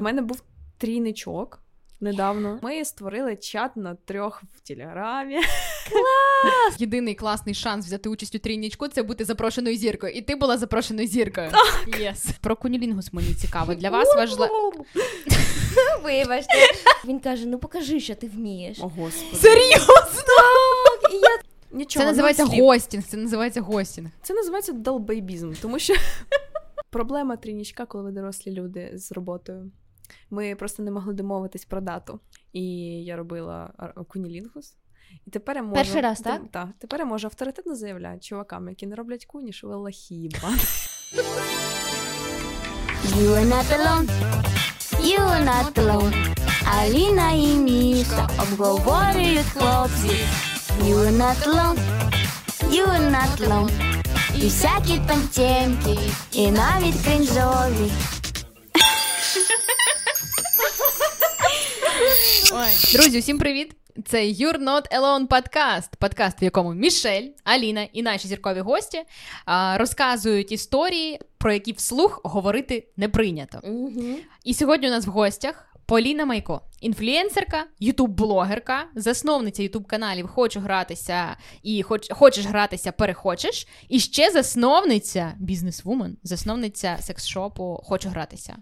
У мене був трійничок недавно. Ми створили чат на трьох в телеграмі. Клас! Єдиний класний шанс взяти участь у трійничку це бути запрошеною зіркою. І ти була запрошеною зіркою. Так. Yes. Про кунілінгус мені цікаво. Для вас важливо. Вибачте. Він каже: ну покажи, що ти вмієш. О, господи. Серйозно? Так, і я Нічого, Це називається ну, слів. гостінг. Це називається гостінг. Це називається долбейбізм, тому що проблема трійничка, коли ви дорослі люди з роботою. Ми просто не могли домовитись про дату. І я робила кунілінгус. І тепер я можу... Перший раз, так? Так. Тепер я можу авторитетно заявляти чувакам, які не роблять куні, що ви лахіба. You are not alone, you are not alone. Аліна і Міша обговорюють хлопці. You are not alone, you are not alone. І всякі там темки, і навіть кринжові. Друзі, всім привіт! Це You're Not Alone подкаст. Подкаст, в якому Мішель, Аліна і наші зіркові гості а, розказують історії, про які вслух говорити не прийнято. Угу. І сьогодні у нас в гостях Поліна Майко, інфлюенсерка, ютуб-блогерка, засновниця ютуб-каналів Хочу гратися і хоч, хочеш гратися, перехочеш. І ще засновниця бізнес-вумен, засновниця секс-шопу Хочу гратися.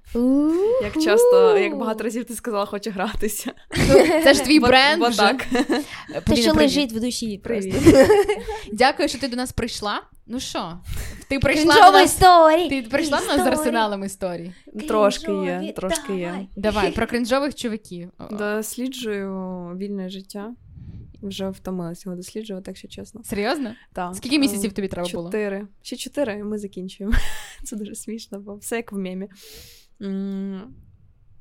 Як часто, як багато разів ти сказала, хочу гратися. Це ж твій бренд. бо вже. Те, що лежить в душі. Привіт. Дякую, що ти до нас прийшла. Ну що, ти прийшла до нас. історія. Ти прийшла до нас з арсеналом історій. Трошки є, трошки є. давай. Давай, про кринжових чуваків. Досліджую вільне життя. Вже втомилася його досліджувати, якщо чесно. Серйозно? Так. Скільки місяців тобі треба було? Чотири. Ще чотири, і ми закінчуємо. Це дуже смішно, бо все як в мемі.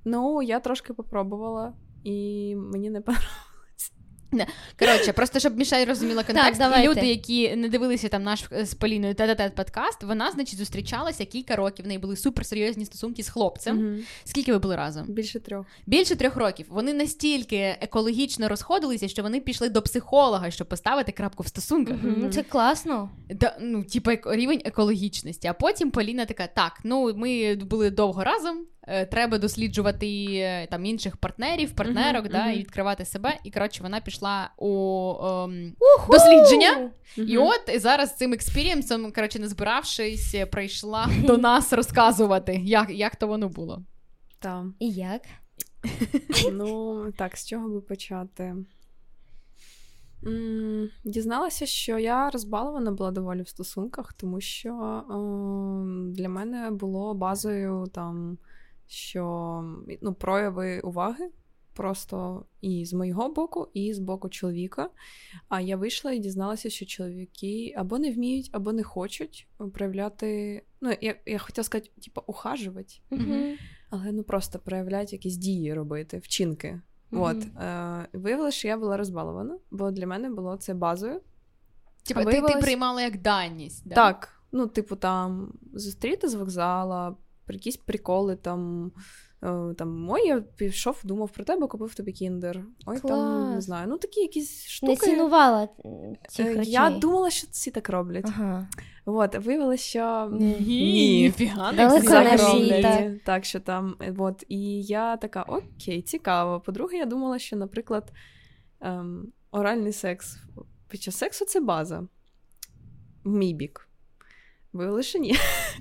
Ну, я трошки попробувала, і мені не подобається. Коротше, просто щоб Мішель розуміла контекст, і люди, які не дивилися там наш е, з Поліною тет подкаст, вона, значить, зустрічалася кілька років. В неї були суперсерйозні стосунки з хлопцем. Мгм. Скільки ви були разом? Більше трьох. Більше трьох років. Вони настільки екологічно розходилися, що вони пішли до психолога, щоб поставити крапку в стосунках. Мгм, Це класно. Да, ну, типу, рівень екологічності. А потім Поліна така: так, ну ми були довго разом. Е, Треба досліджувати е, там інших партнерів, партнерок, Мгм, да, мгм. і відкривати себе. І коротше, вона пішла у ем, дослідження. І от і зараз цим експірієнсом, коротше, не збиравшись, е, прийшла до нас розказувати, як, як то воно було. Так. І як? Ну, так, з чого би почати? Дізналася, що я розбалована була доволі в стосунках, тому що ем, для мене було базою там, що ну, прояви уваги просто і з моєго боку, і з боку чоловіка. А я вийшла і дізналася, що чоловіки або не вміють, або не хочуть проявляти. Ну, я, я хотіла сказати, типу, ухажувати. Мгм. Але ну просто проявляти якісь дії робити, вчинки. Мгм. От е, виявилося, що я була розбалована, бо для мене було це базою. Типа, А ти, ти приймала як даність. Да? Так, ну, типу, там зустріти з вокзала, якісь приколи там. е, Там, ой, я пішов, думав про тебе, купив тобі кіндер. Ой, там не знаю. Ну такі якісь Не штуки. цінувала м, цих Е, речей. Я думала, що всі так роблять. Ага. От, виявилося, що Ні, не не так роблять. так. Так, що там, е, от, і я така, окей, цікаво. По-друге, я думала, що, наприклад, ем, оральний секс під час сексу це база. В мій бік. Виявилося, що ні.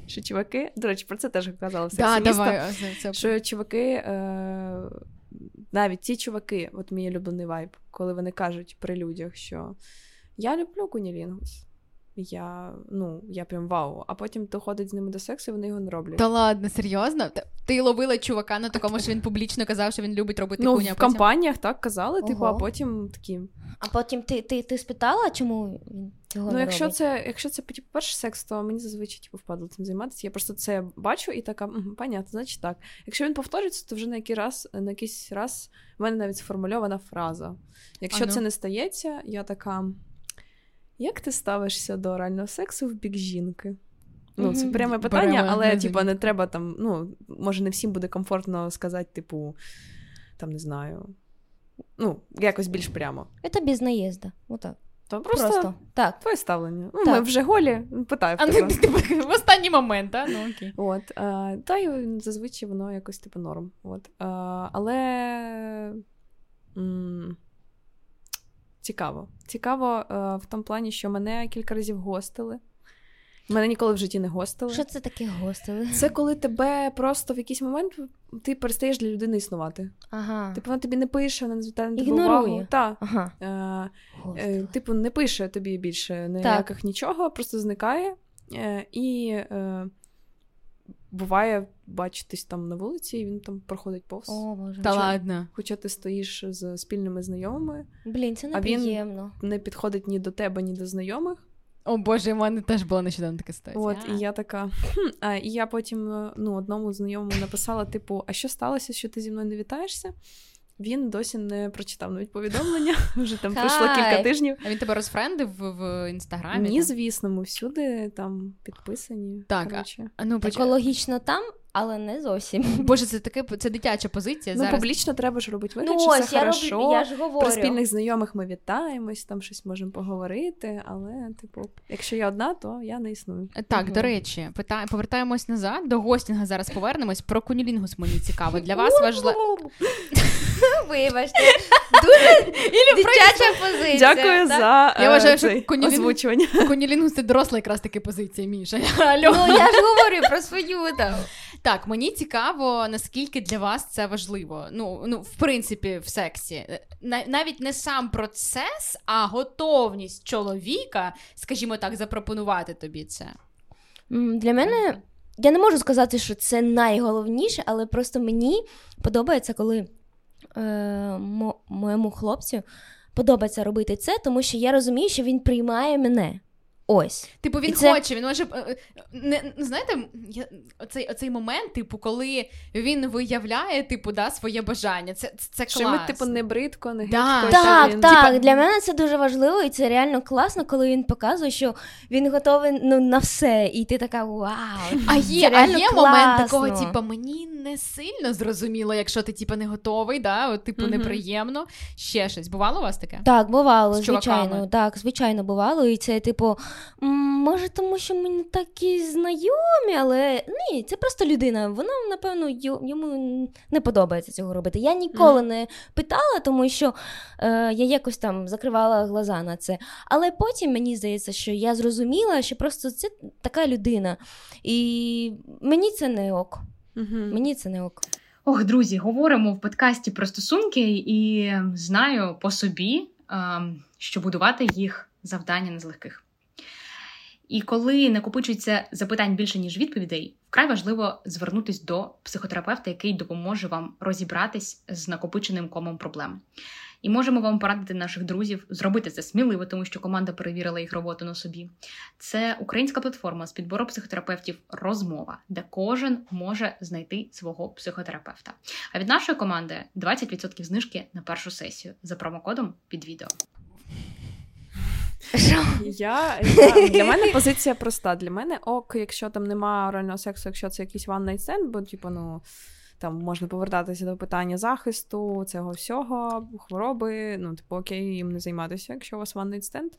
Що чуваки, до речі, про це теж казала Да, давай, це, це... що чуваки, е, навіть ті чуваки, от мій улюблений вайб, коли вони кажуть при людях, що я люблю кунілінгус. Я, ну, я прям вау. А потім доходить з ними до сексу, і вони його не роблять. Та ладно, серйозно? Ти ловила чувака на такому, що він публічно казав, що він любить робити Ну, куня, в потім... компаніях так казали, типу, а потім такі. А потім ти, ти, ти спитала, чому він цього Ну, не якщо робить? це, якщо це типу, перший секс, то мені зазвичай типу, впадло цим займатися. Я просто це бачу і така, «Мгм, понятно, значить так. Якщо він повторюється, то вже на який раз, на якийсь раз в мене навіть сформульована фраза. Якщо А ну. це не стається, я така. Як ти ставишся до орального сексу в бік жінки? Ну, це пряме питання, але типу, не треба там, ну, може, не всім буде комфортно сказати, типу, там не знаю. Ну, якось більш прямо. Це без наїзда. Отак. То просто, Просто так. твоє ставлення. Ну, Так. ми вже голі, питаю. в А ну, тебе. типу, в останній момент, а? Ну окей. От, е, та й зазвичай воно якось типу норм. От, е, але м, цікаво. Цікаво е, в тому плані, що мене кілька разів гостили. Мене ніколи в житті не гостили. Що це таке гостили? Це коли тебе просто в якийсь момент ти перестаєш для людини існувати. Ага. Типу вона тобі не пише, вона не звертає на тебе Ігнорує. увагу. Та, Ага. е, е, типу, не пише тобі більше ніяких нічого, просто зникає. Е, і е, буває бачитись там на вулиці, і він там проходить повз. О, Боже. Та ладно. Хоча ти стоїш з спільними знайомими, Блін, це А він- не підходить ні до тебе, ні до знайомих. О Боже, у мене теж була нещодавно така ситуація. От, і я така. Хм. А, і я потім е, ну, одному знайомому написала: типу, а що сталося, що ти зі мною не вітаєшся? Він досі не прочитав навіть повідомлення. Вже там пройшло кілька тижнів. А він тебе розфрендив в, в інстаграмі? Ні, звісно, ми всюди там підписані. Так, коротше. А ну. Екологічно там, але не зовсім. Боже, це таке це дитяча позиція. Ну, зараз. публічно треба ж робити вигляд, Ну що ось, все я хорошо. роблю, я ж говорю. Про спільних знайомих ми вітаємось, там щось можемо поговорити, але, типу, якщо я одна, то я не існую. Так, Мгм. до речі, пита... повертаємось назад. До гостінга зараз повернемось. Про кунілінгус мені цікаво. Для вас важливо. Вибачте. Дуже дитяча позиція. Дякую за Я е, вважаю, що озвучування. Кунілінгус це доросла якраз таки позиція, Міша. Ну, я ж говорю про свою там. Так, мені цікаво, наскільки для вас це важливо. Ну, ну в принципі, в сексі. Навіть не сам процес, а готовність чоловіка, скажімо так, запропонувати тобі це. Для мене я не можу сказати, що це найголовніше, але просто мені подобається, коли е, мо- моєму хлопцю подобається робити це, тому що я розумію, що він приймає мене. Ось. Типу, він це- хоче, він може. е, е, Не, знаєте, я, оцей, оцей момент, типу, коли він виявляє, типу, да, своє бажання. Це, це, це Що ми, типу, не бридко, не Да. гидко, Так, він- так, типа- для мене це дуже важливо, і це реально класно, коли він показує, що він готовий ну, на все, і ти така вау. А Це є, а реально є момент такого, типу, мені не сильно зрозуміло, якщо ти типу, не готовий, да? От, типу, Мгм. неприємно. Ще щось. Бувало у вас таке? Так, бувало, З чуваками. звичайно. Так, звичайно, бувало. І це, типу, може, тому що ми не такі знайомі, але ні, це просто людина. Вона, напевно, йому не подобається цього робити. Я ніколи не питала, тому що е, я якось там закривала глаза на це. Але потім мені здається, що я зрозуміла, що просто це така людина. І мені це не ок. Мгм. Мені це не ок. Ох, друзі, говоримо в подкасті про стосунки, і знаю по собі, що будувати їх завдання не з легких. І коли накопичується запитань більше, ніж відповідей, вкрай важливо звернутись до психотерапевта, який допоможе вам розібратись з накопиченим комом проблем. І можемо вам порадити наших друзів зробити це сміливо, тому що команда перевірила їх роботу на собі. Це українська платформа з підбору психотерапевтів Розмова, де кожен може знайти свого психотерапевта. А від нашої команди 20% знижки на першу сесію за промокодом під відео. Я, я, для мене позиція проста. Для мене ок, якщо там немає орального сексу, якщо це якийсь one night stand, бо типу, ну. Там можна повертатися до питання захисту, цього всього, хвороби. Ну, типу, окей, їм не займатися, якщо у вас one night stand.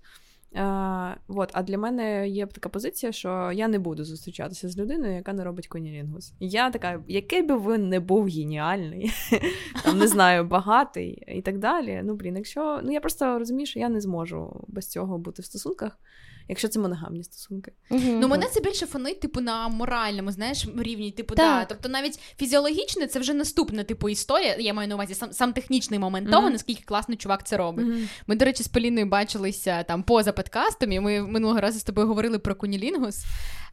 А, вот. а для мене є така позиція, що я не буду зустрічатися з людиною, яка не робить конілінгус. Я така, який би він не був геніальний, там не знаю, багатий і так далі. Ну, блін, якщо ну я просто розумію, що я не зможу без цього бути в стосунках, якщо це моногамні стосунки. Ну, мене це більше фонить, типу, на моральному, знаєш, рівні. Типу, да. Тобто навіть фізіологічне це вже наступна, типу, історія. Я маю на увазі сам, сам технічний момент Мгм. того, наскільки класно чувак це робить. Ми, до речі, з Поліною бачилися там поза подкастом, і ми минулого разу з тобою говорили про кунілінгус.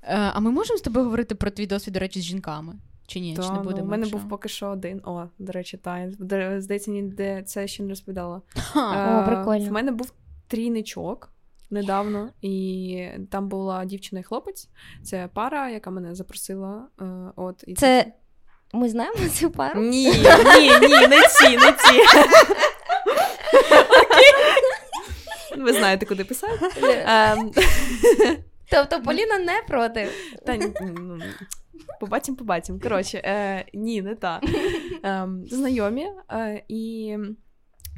Е, а ми можемо з тобою говорити про твій досвід, до речі, з жінками? Чи ні? Та, Чи не ну, будемо? у мене був поки що один. О, до речі, та здається, ніде це ще не розповідала. Ха. О, Е, прикольно. В мене був трійничок недавно, і там була дівчина і хлопець. Це пара, яка мене запросила. е, От, і Це ми знаємо цю пару? Ні, ні, ні, не ці, не ці. Ви знаєте, куди писати. Ем, Тобто Поліна не проти. Та ні, ну, побачимо, побачимо. Коротше, е, ні, не та. Ем, знайомі. Е, і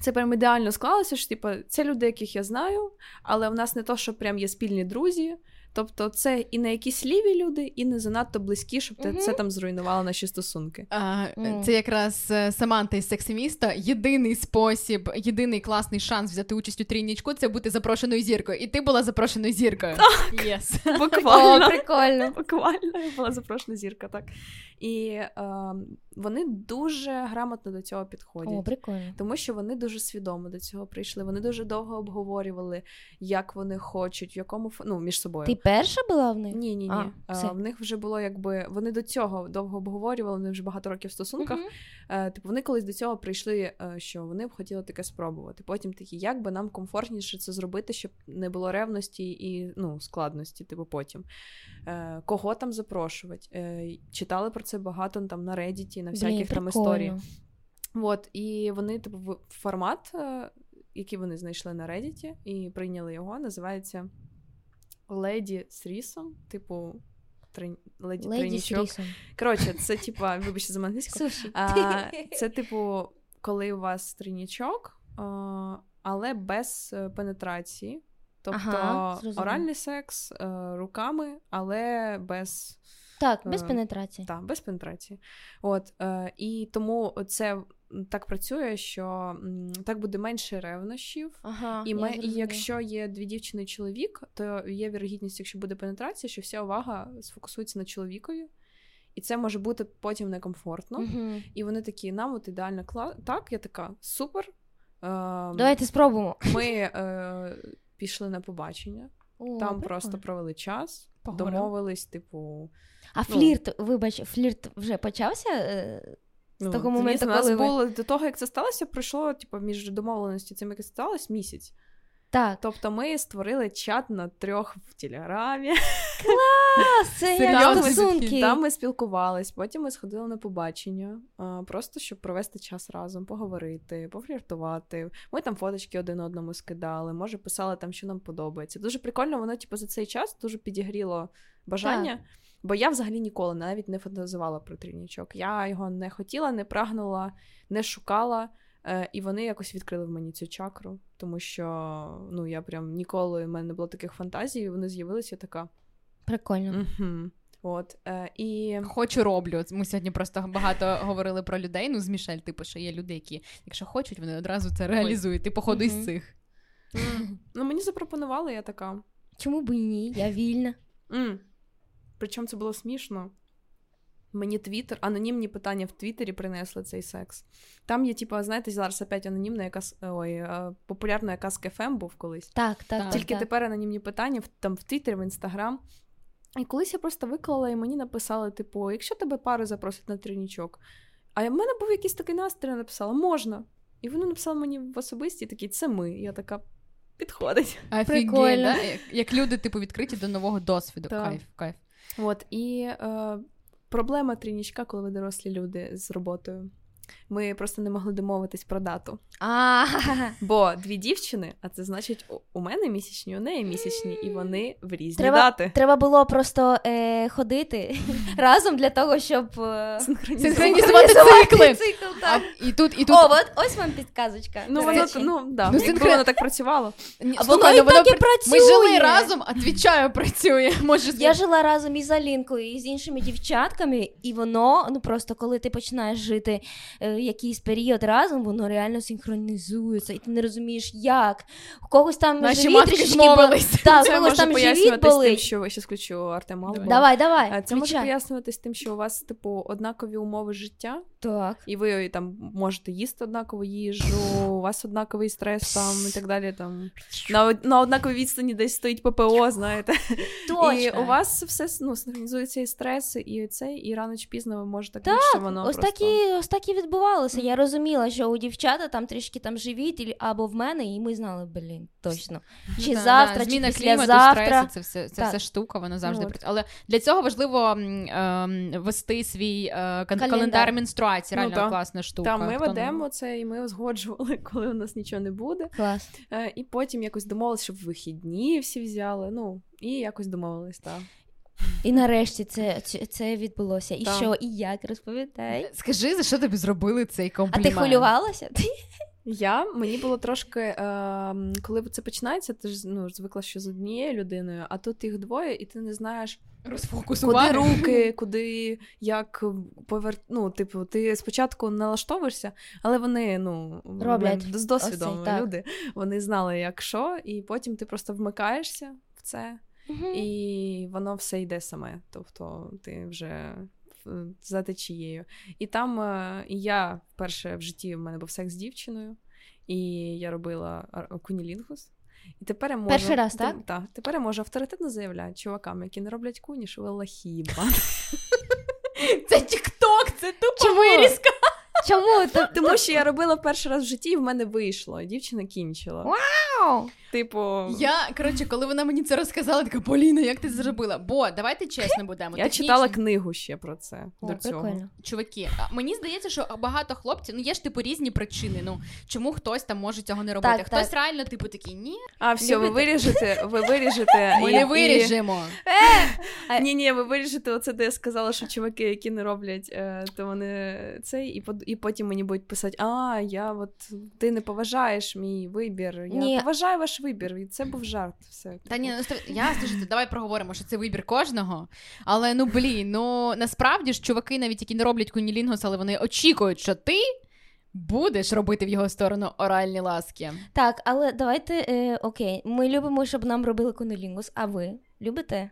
це прям ідеально склалося, що типу, це люди, яких я знаю, але в нас не то, що прям є спільні друзі. Тобто, це і не якісь ліві люди, і не занадто близькі, щоб Мгм. це там зруйнувало наші стосунки. А. Це якраз е, Саманта із сексиміста. Єдиний спосіб, єдиний класний шанс взяти участь у трійнічку це бути запрошеною зіркою. І ти була запрошеною зіркою. Так. Yes. Буквально. О, прикольно. Буквально я була запрошена зірка, так. І е, вони дуже грамотно до цього підходять. О, прикольно. Тому що вони дуже свідомо до цього прийшли. Вони дуже довго обговорювали, як вони хочуть, в якому ну, між собою. Ти перша була в них? Ні, ні, ні. А, все. в них вже було якби вони до цього довго обговорювали, вони вже багато років в стосунках. Е, типу, вони колись до цього прийшли, е, що вони б хотіли таке спробувати. Потім такі, як би нам комфортніше це зробити, щоб не було ревності і ну, складності, типу, потім. Е, кого там запрошувати? Е, читали про це багато там на Reddit, на всяких Блін, там історіях. От, і вони, типу, формат, е, який вони знайшли на Reddit і прийняли його, називається Леді з рісом, типу. Трин... Леді, Леді з тринічок. рісом. Коротше, це типа, вибачте за англійську. А, це, типу, коли у вас тринічок, але без е, пенетрації. Тобто Ага, оральний секс е, руками, але без, Так, без Е, пенетрації. та, без пенетрації. От, і тому це так працює, що так буде менше ревнощів. Ага, І, ми, і якщо є дві дівчини і чоловік, то є вірогідність, якщо буде пенетрація, що вся увага сфокусується на чоловікові, і це може бути потім некомфортно. Мгм. І вони такі, нам от ідеально кла... Так, я така, супер. Ем, Давайте спробуємо. Ми е, пішли на побачення, О, там прикольно. просто провели час, Поговорили. домовились, типу. А ну. флірт, вибач, флірт вже почався е, з Ну, того моменту, у нас ви... було до того, як це сталося, пройшло типу, між домовленості цим, як це сталося, місяць. Так, Тобто ми створили чат на трьох в телеграмі. а, це як стосунки. Там ми спілкувались, потім ми сходили на побачення, просто щоб провести час разом, поговорити, пофліртувати. Ми там фоточки один одному скидали, може, писали там, що нам подобається. Дуже прикольно, воно, типу, за цей час дуже підігріло бажання. Бо я взагалі ніколи навіть не фантазувала про трійнічок. Я його не хотіла, не прагнула, не шукала. Е, і вони якось відкрили в мені цю чакру, тому що ну я прям ніколи в мене не було таких фантазій, і вони з'явилися така. Прикольно. Угу. От е, і Хочу роблю. Ми сьогодні просто багато говорили про людей. Ну, з Мішель, типу, що є люди, які, якщо хочуть, вони одразу це реалізують. Ти, походу, Мгм. із цих. м, ну мені запропонували, я така. Чому б і ні? Я вільна. м Причому це було смішно. Мені твіттер, анонімні питання в Твіттері принесли цей секс. Там є, типу, знаєте, зараз опять анонімна якась ой, е, популярна якась КФМ був колись. Так, так. Тільки так. тепер анонімні питання в- там в Твіттері, в Інстаграм. І колись я просто виклала, і мені написали: типу, якщо тебе пари запросять на тринічок. А в мене був якийсь такий настрій, я написала, можна. І вони написали мені в особисті такі, це ми. І я така підходить. Офігеть, Прикольно. да? Як, як люди, типу, відкриті до нового досвіду. Так. Кайф, кайф. От, і е, проблема тринічка, коли ви дорослі люди з роботою. Ми просто не могли домовитись про дату. А, Бо дві дівчини, а це значить, у- мене місячні, у неї місячні, і вони в різні Треба- дати. Треба було просто е, ходити разом для того, щоб е, Синхронізувати цикли. цикл. А, і тут, і тут О, от ось вам підказочка. Ну, воно, ну, да, Ну, синхрон- воно так працювало. А воно і ну, так і працює. Ми жили разом, а твічаю працює. Може, Я жила разом із Алінкою і з іншими дівчатками, і воно, ну просто коли ти починаєш жити е, якийсь період разом, воно реально синхронізується, і ти не розумієш, як. У когось там Наші живіт змовились. Так, Це може там живіт пояснюватись тим, що ви ще включу Артема. Давай, давай. Це може пояснюватись тим, що у вас, типу, однакові умови життя, Так. і ви там можете їсти однакову їжу, у вас однаковий стрес там і так далі. Там на, на однаковій відстані десь стоїть ППО, знаєте. Точно. І у вас все ну, синхронізується і стрес, і цей, і рано чи пізно ви можете Так, що воно Ось просто... так, і, ось так і відбувалося. Я розуміла, що у дівчата там трішки там живіт або в мене, і ми знали, блін, точно. Чи Ну, да, завтра, да, чи післязавтра. стресу, це все, це Так. все штука, вона завжди От. Але для цього важливо ем, вести свій е, Календар. календар менструації. Ну, Реально так. класна штука. Там ми Хто не- ведемо це, і ми узгоджували, коли у нас нічого не буде. Клас. Е, І потім якось домовились, щоб вихідні всі взяли. Ну, і якось домовились, так. І нарешті це, це, це відбулося. І Так. що, і як розповідай. Скажи, за що тобі зробили цей А ти хвилювалася? Я мені було трошки, е, коли це починається, ти ж ну, звикла, що з однією людиною, а тут їх двоє, і ти не знаєш, куди руки, куди як повер... Ну, типу, ти спочатку налаштовуєшся, але вони ну Роблять. з досвідом Ось люди. Вони знали, як що, і потім ти просто вмикаєшся в це, Мгм. і воно все йде саме. Тобто ти вже за течією. І там е, і я вперше в житті в мене був секс з дівчиною, і я робила кунілінгус. І тепер я можу, Перший раз, так? Так, тепер я можу авторитетно заявляти чувакам, які не роблять куні, що ви лахіба. Це тікток, це тупо Чому? вирізка. Чому? Тому що я робила перший раз в житті, і в мене вийшло. Дівчина кінчила. Вау! Типу, Я, коротше, коли вона мені це розказала, така Поліна, як ти це зробила? Бо давайте чесно будемо. я технічно. читала книгу ще про це. О, до цього. прикольно. Чуваки, а мені здається, що багато хлопців, ну є ж типу різні причини. Ну чому хтось там може цього не робити? Так, хтось так. реально, типу, такий, ні, А, все, ви Любите? виріжете, ви виріжете. ми і- не і- виріжемо. Ні, ні, ви вирішите оце, де я сказала, що чуваки, які не роблять, е, то вони цей, і, потім мені будуть писати: А, я от ти не поважаєш мій вибір. Я Ні. Поважаю ваш вибір. І це був жарт. Все. Та ні, ну я слушайте, давай проговоримо, що це вибір кожного. Але ну блін, ну насправді ж чуваки, навіть які не роблять кунілінгус, але вони очікують, що ти будеш робити в його сторону оральні ласки. Так, але давайте, е, окей, ми любимо, щоб нам робили кунелінгус, а ви любите?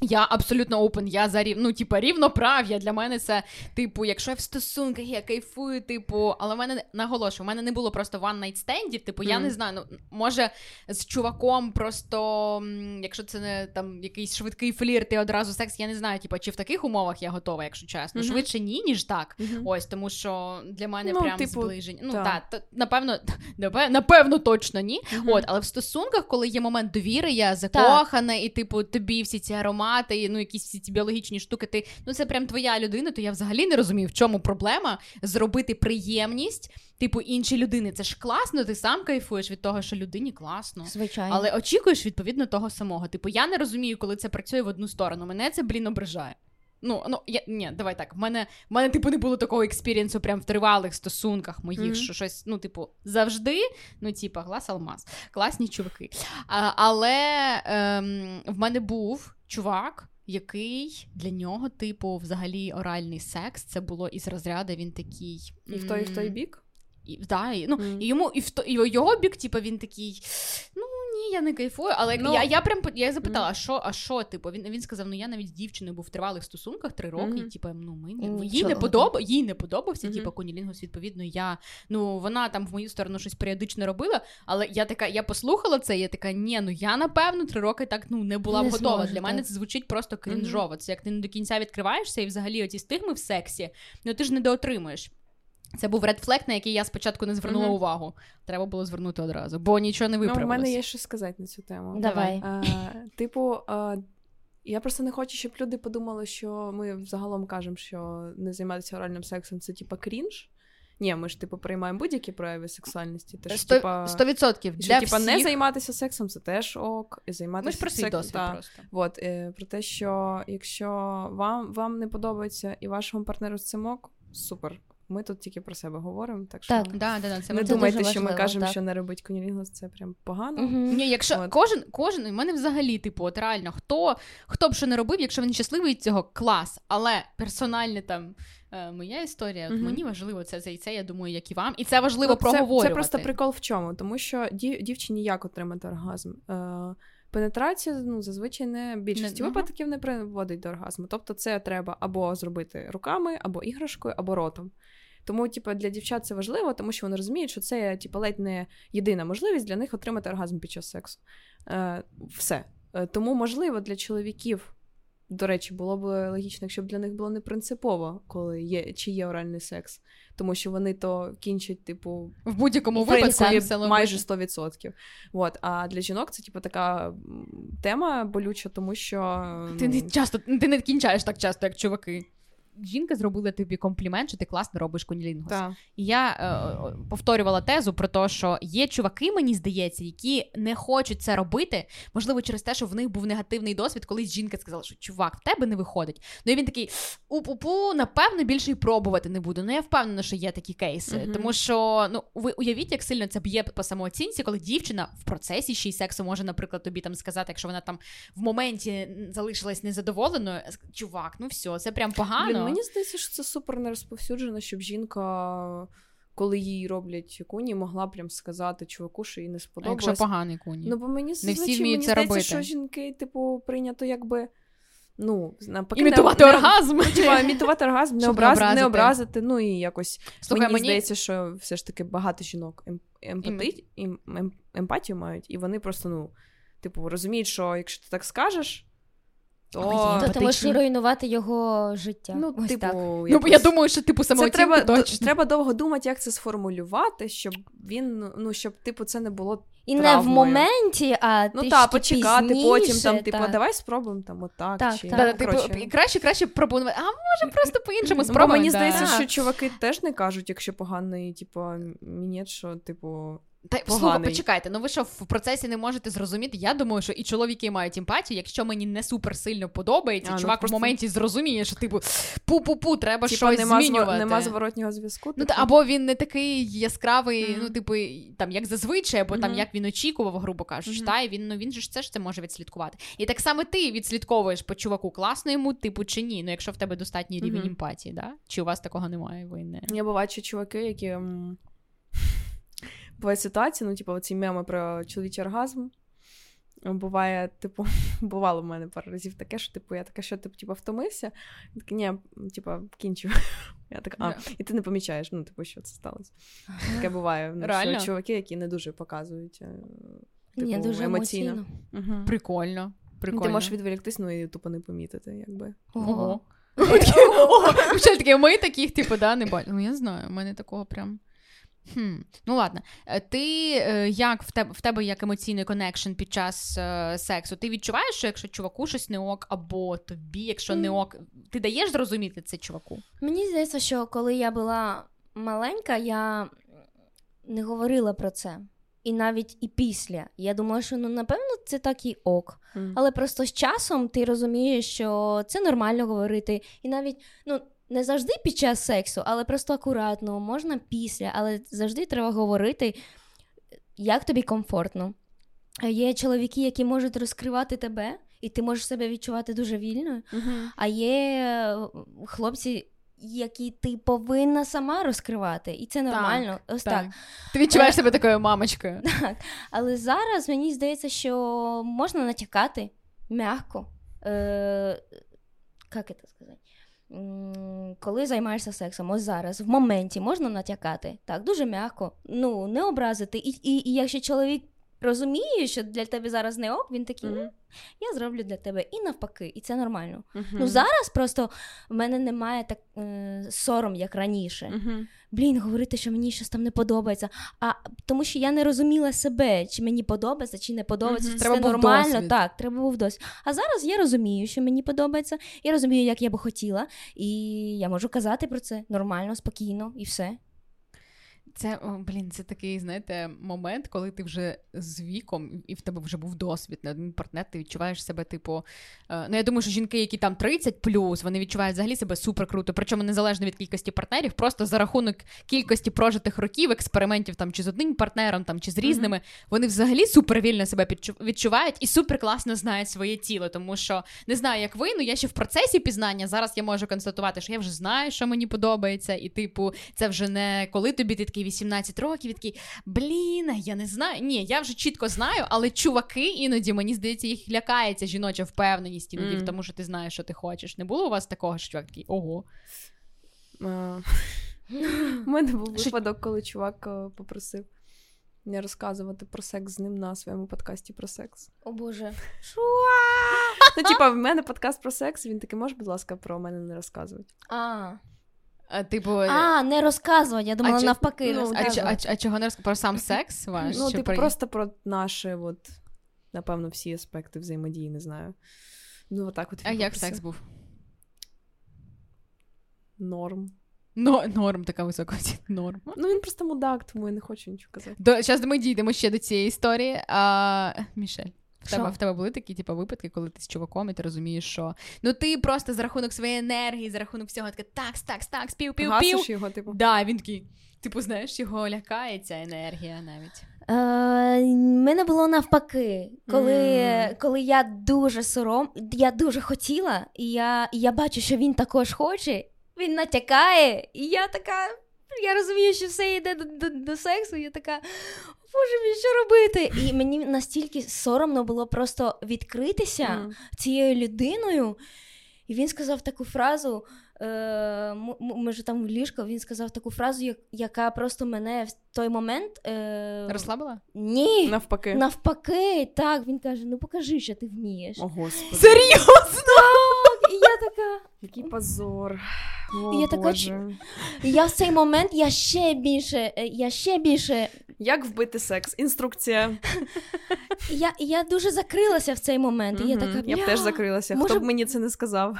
Я абсолютно опен, я за рів... ну, типа, рівноправ'я. Для мене це, типу, якщо я в стосунках, я кайфую, типу, але в мене наголошую, в мене не було просто one night стендів. Типу, я не знаю, ну може з чуваком просто, якщо це не там якийсь швидкий флірт і одразу секс, я не знаю, типу, чи в таких умовах я готова, якщо чесно. Мгм. Швидше ні, ніж так. Мгм. Ось тому, що для мене Ну, прям типу, зближення. Ну та. так, та, напевно, напевно, напевно, точно ні. Мгм. От, але в стосунках, коли є момент довіри, я закохана, і типу тобі всі ці аромати, і, ну якісь всі ці біологічні штуки, ти ну це прям твоя людина, то я взагалі не розумію, в чому проблема зробити приємність, типу, іншій людини. Це ж класно, ти сам кайфуєш від того, що людині класно. Звичайно. Але очікуєш відповідно того самого. Типу, я не розумію, коли це працює в одну сторону. Мене це, блін, ображає. Ну, ну я ні, давай так. В мене, в мене, типу, не було такого experience у прям в тривалих стосунках моїх, Мгм. що щось, ну, типу, завжди, ну, типу, глаз алмаз, класні чуваки. А, але ем, в мене був чувак. Який для нього, типу, взагалі оральний секс, це було із розряду, він такий. І в той, і в той бік. І, да, і, ну, Мгм. і йому, і в то, і його бік, типу, він такий. Ну ні, я не кайфую. Але Ну, я, я прям я запитала, а що, а що, типу, він, він сказав: ну я навіть з дівчиною був в тривалих стосунках три роки, Мгм. і типу, ну ми І їй не подоба, їй не подобався, Мгм. типу, кунілінгус, відповідно, я ну вона там в мою сторону щось періодично робила. Але я така, я послухала це, і я така, ні, ну я напевно три роки так ну не була б готова. зможу, Для мене так. це звучить просто крінжово. Це як ти не до кінця відкриваєшся, і взагалі оці стигми в сексі, ну ти ж не доотримуєш. Це був ред флег, на який я спочатку не звернула Мгм. увагу. Треба було звернути одразу, бо нічого не Ну, виправилось. в мене є що сказати на цю тему. Давай. Е, типу, е, я просто не хочу, щоб люди подумали, що ми взагалом кажемо, що не займатися оральним сексом це типа крінж. Ні, ми ж типу приймаємо будь-які прояви сексуальності. Те, що, Сто- типа, Сто відсотків. що, Для типа, не займатися сексом це теж ок. І займатися Ми ж про свій досвід та. просто. От, е, про те, що якщо вам, вам не подобається і вашому партнеру з цим ок, супер. Ми тут тільки про себе говоримо, так що Так. Да, да, да, це не Це думайте, що ми кажемо, так. що не робить конілінгус, це прям погано. Мгм. Ні, якщо От. кожен, кожен, у мене взагалі, типу, от реально, хто, хто б що не робив, якщо він щасливий від цього, клас. Але персональне там е, моя історія, Мгм. мені важливо це, це і це, я думаю, як і вам. І це важливо Ну, це, проговорювати. це просто прикол в чому, тому що дів, дівчині як отримати оргазм. Е, пенетрація ну, зазвичай не більшості Не- випадків не приводить до оргазму. Тобто, це треба або зробити руками, або іграшкою, або ротом. Тому, типу, для дівчат це важливо, тому що вони розуміють, що це типу, ледь не єдина можливість для них отримати оргазм під час сексу. Е, все. Е, тому, можливо, для чоловіків, до речі, було б логічно, якщо б для них було не принципово, коли є чи є оральний секс, тому що вони то кінчать, типу, в будь-якому випадку майже 100%. От. А для жінок це типу така тема болюча, тому що Ти не часто, ти не кінчаєш так часто, як чуваки. Жінка зробила тобі комплімент, що ти класно робиш кунілінгус. Так. І я е, повторювала тезу про те, що є чуваки, мені здається, які не хочуть це робити. Можливо, через те, що в них був негативний досвід, колись жінка сказала, що чувак, в тебе не виходить. Ну і він такий у-пу-пу, напевно, більше і пробувати не буду. Ну я впевнена, що є такі кейси. Мгм. Тому що ну ви уявіть, як сильно це б'є по самооцінці, коли дівчина в процесі ще й сексу може, наприклад, тобі там сказати, якщо вона там в моменті залишилась незадоволеною. Чувак, ну все, це прям погано. Блін, мені здається, що це супер не розповсюджено, щоб жінка, коли їй роблять куні, могла прям сказати чуваку, що їй не А якщо поганий куні. Ну, бо мені всі вміють мені це здається, робити. що жінки, типу, прийнято якби. Ну, навпаки, Імітувати не, не- оргазм. Ну, типа, імітувати оргазм, не, не образ, не образити. Ну і якось Слухай, мені, мені здається, що все ж таки багато жінок ем, емпати... ем, ем, емпатію мають, і вони просто, ну, типу, розуміють, що якщо ти так скажеш, то. Ой, То ти можеш руйнувати його життя. Ну, Ось типу, так. Ну, якось- я думаю, що типу це самооцінку треба, д- точно. треба довго думати, як це сформулювати, щоб він, ну, щоб, типу, це не було. І не в моменті, а Ну так, почекати, пізніше, потім там, типу, так. давай спробуємо там отак. Так, чи... так. Да, типу, і краще, краще пропонувати. А може просто по-іншому Ну, спробувати. мені здається, що чуваки теж не кажуть, якщо поганий, типу, мінет, що, типу. Та слухай, почекайте, ну ви що в процесі не можете зрозуміти? Я думаю, що і чоловіки мають емпатію. Якщо мені не супер сильно подобається, А, ну, чувак просто- в моменті зрозуміє, що типу пу-пу-пу, треба Типу, щось нема, змінювати. нема зворотнього зв'язку. Ну, типу. та, або він не такий яскравий, Мгм. ну, типу, там, як зазвичай, або там як він очікував, грубо кажучи, Мгм. та, і він, ну, він же ж це ж це може відслідкувати. І так само ти відслідковуєш по чуваку, класно йому, типу, чи ні. Ну, якщо в тебе достатній рівень емпатії, да? Чи у вас такого немає? Ви не... Я бачу чуваки, які. М, Бувають ситуації, ну, типу, оці меми про чоловічий оргазм. Буває, типу, бувало в мене пару разів таке, що типу, я така, що ти типу, втомився? Він такий, ні, типу, кінчу. Я така, а, і ти не помічаєш, ну, типу, що це сталося. Таке буває. Ну, Реально? Що чуваки, які не дуже показують. е, Типу, Ні, дуже емоційно. емоційно. Угу. Прикольно. Прикольно. Ти можеш відволіктись, ну і тупо не помітити, якби. Ого. Ого. Ми таких, типу, да, не бачимо. Ну, я знаю, у мене такого прям. Хм. Ну ладно, Е, ти е, як в тебе в тебе як емоційний connection під час е, сексу? Ти відчуваєш, що якщо чуваку щось не ок, або тобі, якщо не ок, ти даєш зрозуміти це чуваку? Мені здається, що коли я була маленька, я не говорила про це. І навіть і після. Я думала, що ну напевно це так і ок. М. Але просто з часом ти розумієш, що це нормально говорити. І навіть ну не завжди під час сексу, але просто акуратно, можна після, але завжди треба говорити, як тобі комфортно. Є чоловіки, які можуть розкривати тебе, і ти можеш себе відчувати дуже вільно. Мгм. А є е, хлопці, які ти повинна сама розкривати, і це нормально. Ось так. Ти відчуваєш себе такою мамочкою. Так. Але зараз мені здається, що можна натякати м'яко. Е, як це сказати? Коли займаєшся сексом, ось зараз, в моменті можна натякати. Так, дуже м'яко. Ну, не образити. І, і, і якщо чоловік розуміє, що для тебе зараз не ок, він такий, mm-hmm. я зроблю для тебе і навпаки, і це нормально. Мгм. Ну зараз просто в мене немає так е, сором, як раніше. Мгм. Блін, говорити, що мені щось там не подобається. А тому що я не розуміла себе, чи мені подобається, чи не подобається. Мгм. Це Треба нормально. досвід. Так, треба був досвід. А зараз я розумію, що мені подобається, я розумію, як я би хотіла, і я можу казати про це нормально, спокійно і все. Це о, блін, це такий, знаєте, момент, коли ти вже з віком і в тебе вже був досвід на один партнер, ти відчуваєш себе, типу. Е, ну я думаю, що жінки, які там 30 плюс, вони відчувають взагалі себе супер круто. Причому незалежно від кількості партнерів, просто за рахунок кількості прожитих років, експериментів там чи з одним партнером, там чи з різними, вони взагалі супер вільно себе відчувають і супер класно знають своє тіло. Тому що не знаю, як ви, ну я ще в процесі пізнання. Зараз я можу констатувати, що я вже знаю, що мені подобається, і типу, це вже не коли тобі ти такий 18 років, і такий блін, я не знаю. Ні, я вже чітко знаю, але чуваки іноді мені здається, їх лякається жіноча впевненість іноді в тому, що ти знаєш, що ти хочеш. Не було у вас такого, що чувак такий ого. У мене був випадок, коли чувак е, попросив не розказувати про секс з ним на своєму подкасті про секс. О Боже. Ну, типа, в мене подкаст про секс, він такий, можеш, будь ласка, про мене не розказувати. А, А, типу, а не розказувати. Я думала, чи- навпаки, ну, а, а, а чого не розказати? Про сам секс ваш? Ну, типу, про... просто про наші, от, напевно, всі аспекти взаємодії, не знаю. Ну, отак от. А як попросив. секс був? норм. Но, норм така висока норм. Ну він просто мудак, тому я не хочу нічого казати. До, зараз ми дійдемо ще до цієї історії. А, Мішель. В тебе, в тебе були такі типу, випадки, коли ти з чуваком і ти розумієш, що ну ти просто за рахунок своєї енергії, за рахунок всього таке такс, такс, такс, пів, пів, пів. Його, типу. Да, він такий, типу, знаєш, його лякає ця енергія навіть. Е, мене було навпаки, коли, Мгм. коли я дуже сором, я дуже хотіла, і я, і я бачу, що він також хоче, він натякає, і я така. Я розумію, що все йде до, до, до сексу, я така. Боже мій, що робити? І мені настільки соромно було просто відкритися Мгм. цією людиною. І він сказав таку фразу. Е, ми ж там в ліжко, він сказав таку фразу, яка просто мене в той момент. Е, Розслабила? Ні, Навпаки. навпаки, так. Він каже: ну покажи, що ти вмієш. О, господи. Серйозно? І я така. Який позор. О, Я така Боже. Я в цей момент я ще більше, е, я ще більше. Як вбити секс? Інструкція. Я, я дуже закрилася в цей момент. І я така, Я б теж закрилася. може Хто б- мені це не сказав?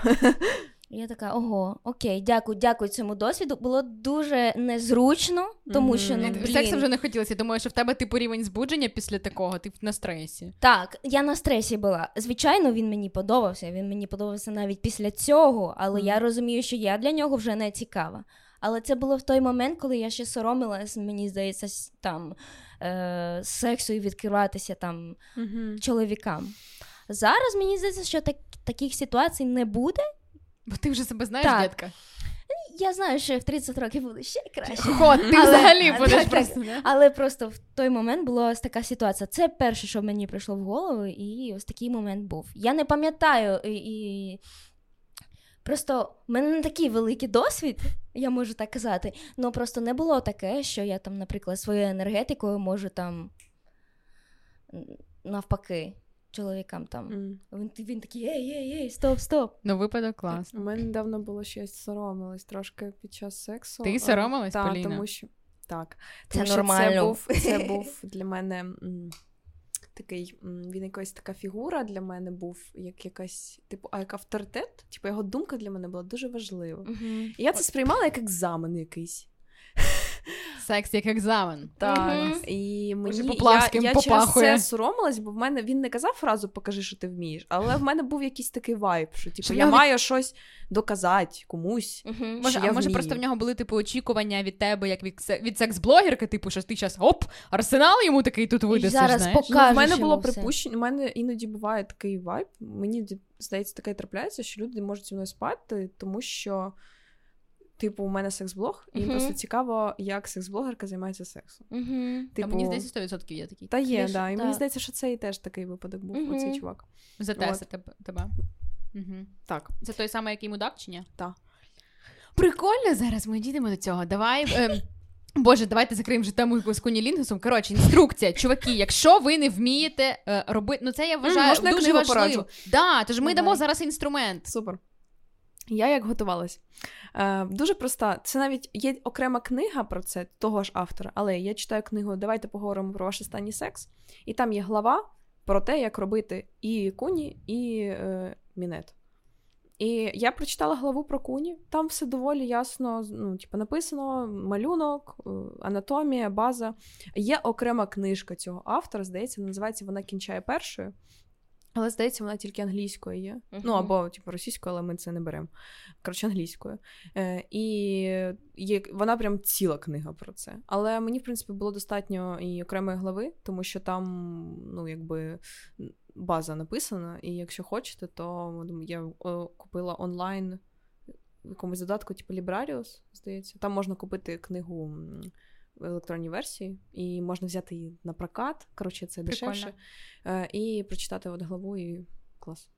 Я така, ого, окей, дякую, дякую цьому досвіду. Було дуже незручно, тому Мгм. що ну, блін, Сексу вже не хотілося. Я думаю, що в тебе типу рівень збудження після такого, ти на стресі. Так, я на стресі була. Звичайно, він мені подобався. Він мені подобався навіть після цього, але я розумію, що я для нього вже не цікава. Але це було в той момент, коли я ще соромилась, мені здається, там е, сексу і відкриватися там чоловікам. Зараз мені здається, що так, таких ситуацій не буде. Бо ти вже себе знаєш, Так. дітка. Я знаю, що в 30 років буду ще краще. Ход, ти Але- взагалі так, будеш так. просто. не? Але просто в той момент була ось така ситуація. Це перше, що мені прийшло в голову, і ось такий момент був. Я не пам'ятаю і. і... Просто в мене не такий великий досвід, я можу так казати. Ну просто не було таке, що я там, наприклад, своєю енергетикою можу там навпаки чоловікам там. М. Він, він такий, ей, ей, ей, стоп, стоп. Ну, випадок клас. У мене недавно було щось соромилась трошки під час сексу. Ти соромилась, та, Поліна? тому що так. Це Тому що нормально. Це був, це був для мене м, такий, м, він якась така фігура для мене був, як якась, типу, а як авторитет. Типу, його думка для мене була дуже важлива. Мгм. І я це сприймала як екзамен якийсь. Секс як екзамен. Так, Мгм. і мені Поплавським я, я через це соромилась, бо в мене він не казав фразу покажи, що ти вмієш, але в мене був якийсь такий вайб, що типу, я маю щось доказати комусь. Мгм. Може, я а може просто в нього були типу очікування від тебе, як від, від секс-блогерки, типу, що ти зараз оп, арсенал йому такий тут видасиш, зараз знаєш? поки- Ну, в мене було припущення, у мене іноді буває такий вайб. Мені здається, таке трапляється, що люди можуть зі мною спати, тому що, типу, у мене секс-блог, і Мгм. просто цікаво, як секс-блогерка займається сексом. А Типу, мені здається, 100% є такий. та є, Більше, да. І мені здається, що це і теж такий випадок був, Мгм. оцей чувак. Затеси тебе. тебе. Угу. Так. Це той самий, який мудак, чи ні? Так. Прикольно, зараз ми дійдемо до цього. Давай. ем, Боже, давайте закриємо вже тему з кунілінгусом. Коротше, інструкція, чуваки, якщо ви не вмієте е, робити, ну це я вважаю можна дуже важливо. пораджу? Да, тож ми Давай. дамо зараз інструмент. Супер. Я як готувалась. Е, дуже проста. Це навіть є окрема книга про це, того ж автора, але я читаю книгу Давайте поговоримо про ваш останній секс. І там є глава про те, як робити і куні, і е, мінет. І я прочитала главу про куні. Там все доволі ясно ну, типу, написано: малюнок, е, анатомія, база. Є окрема книжка цього автора, здається, називається Вона кінчає першою. Але здається, вона тільки англійською є. Мгм. Ну або типу російською, але ми це не беремо. Коротше, англійською. Е, і є, вона прям ціла книга про це. Але мені, в принципі, було достатньо і окремої глави, тому що там, ну, якби. База написана, і якщо хочете, то я купила онлайн в якомусь додатку, типу Librarius, здається. Там можна купити книгу в електронній версії, і можна взяти її на прокат. Коротше, це Прикольно. дешевше. І прочитати от главу, і клас.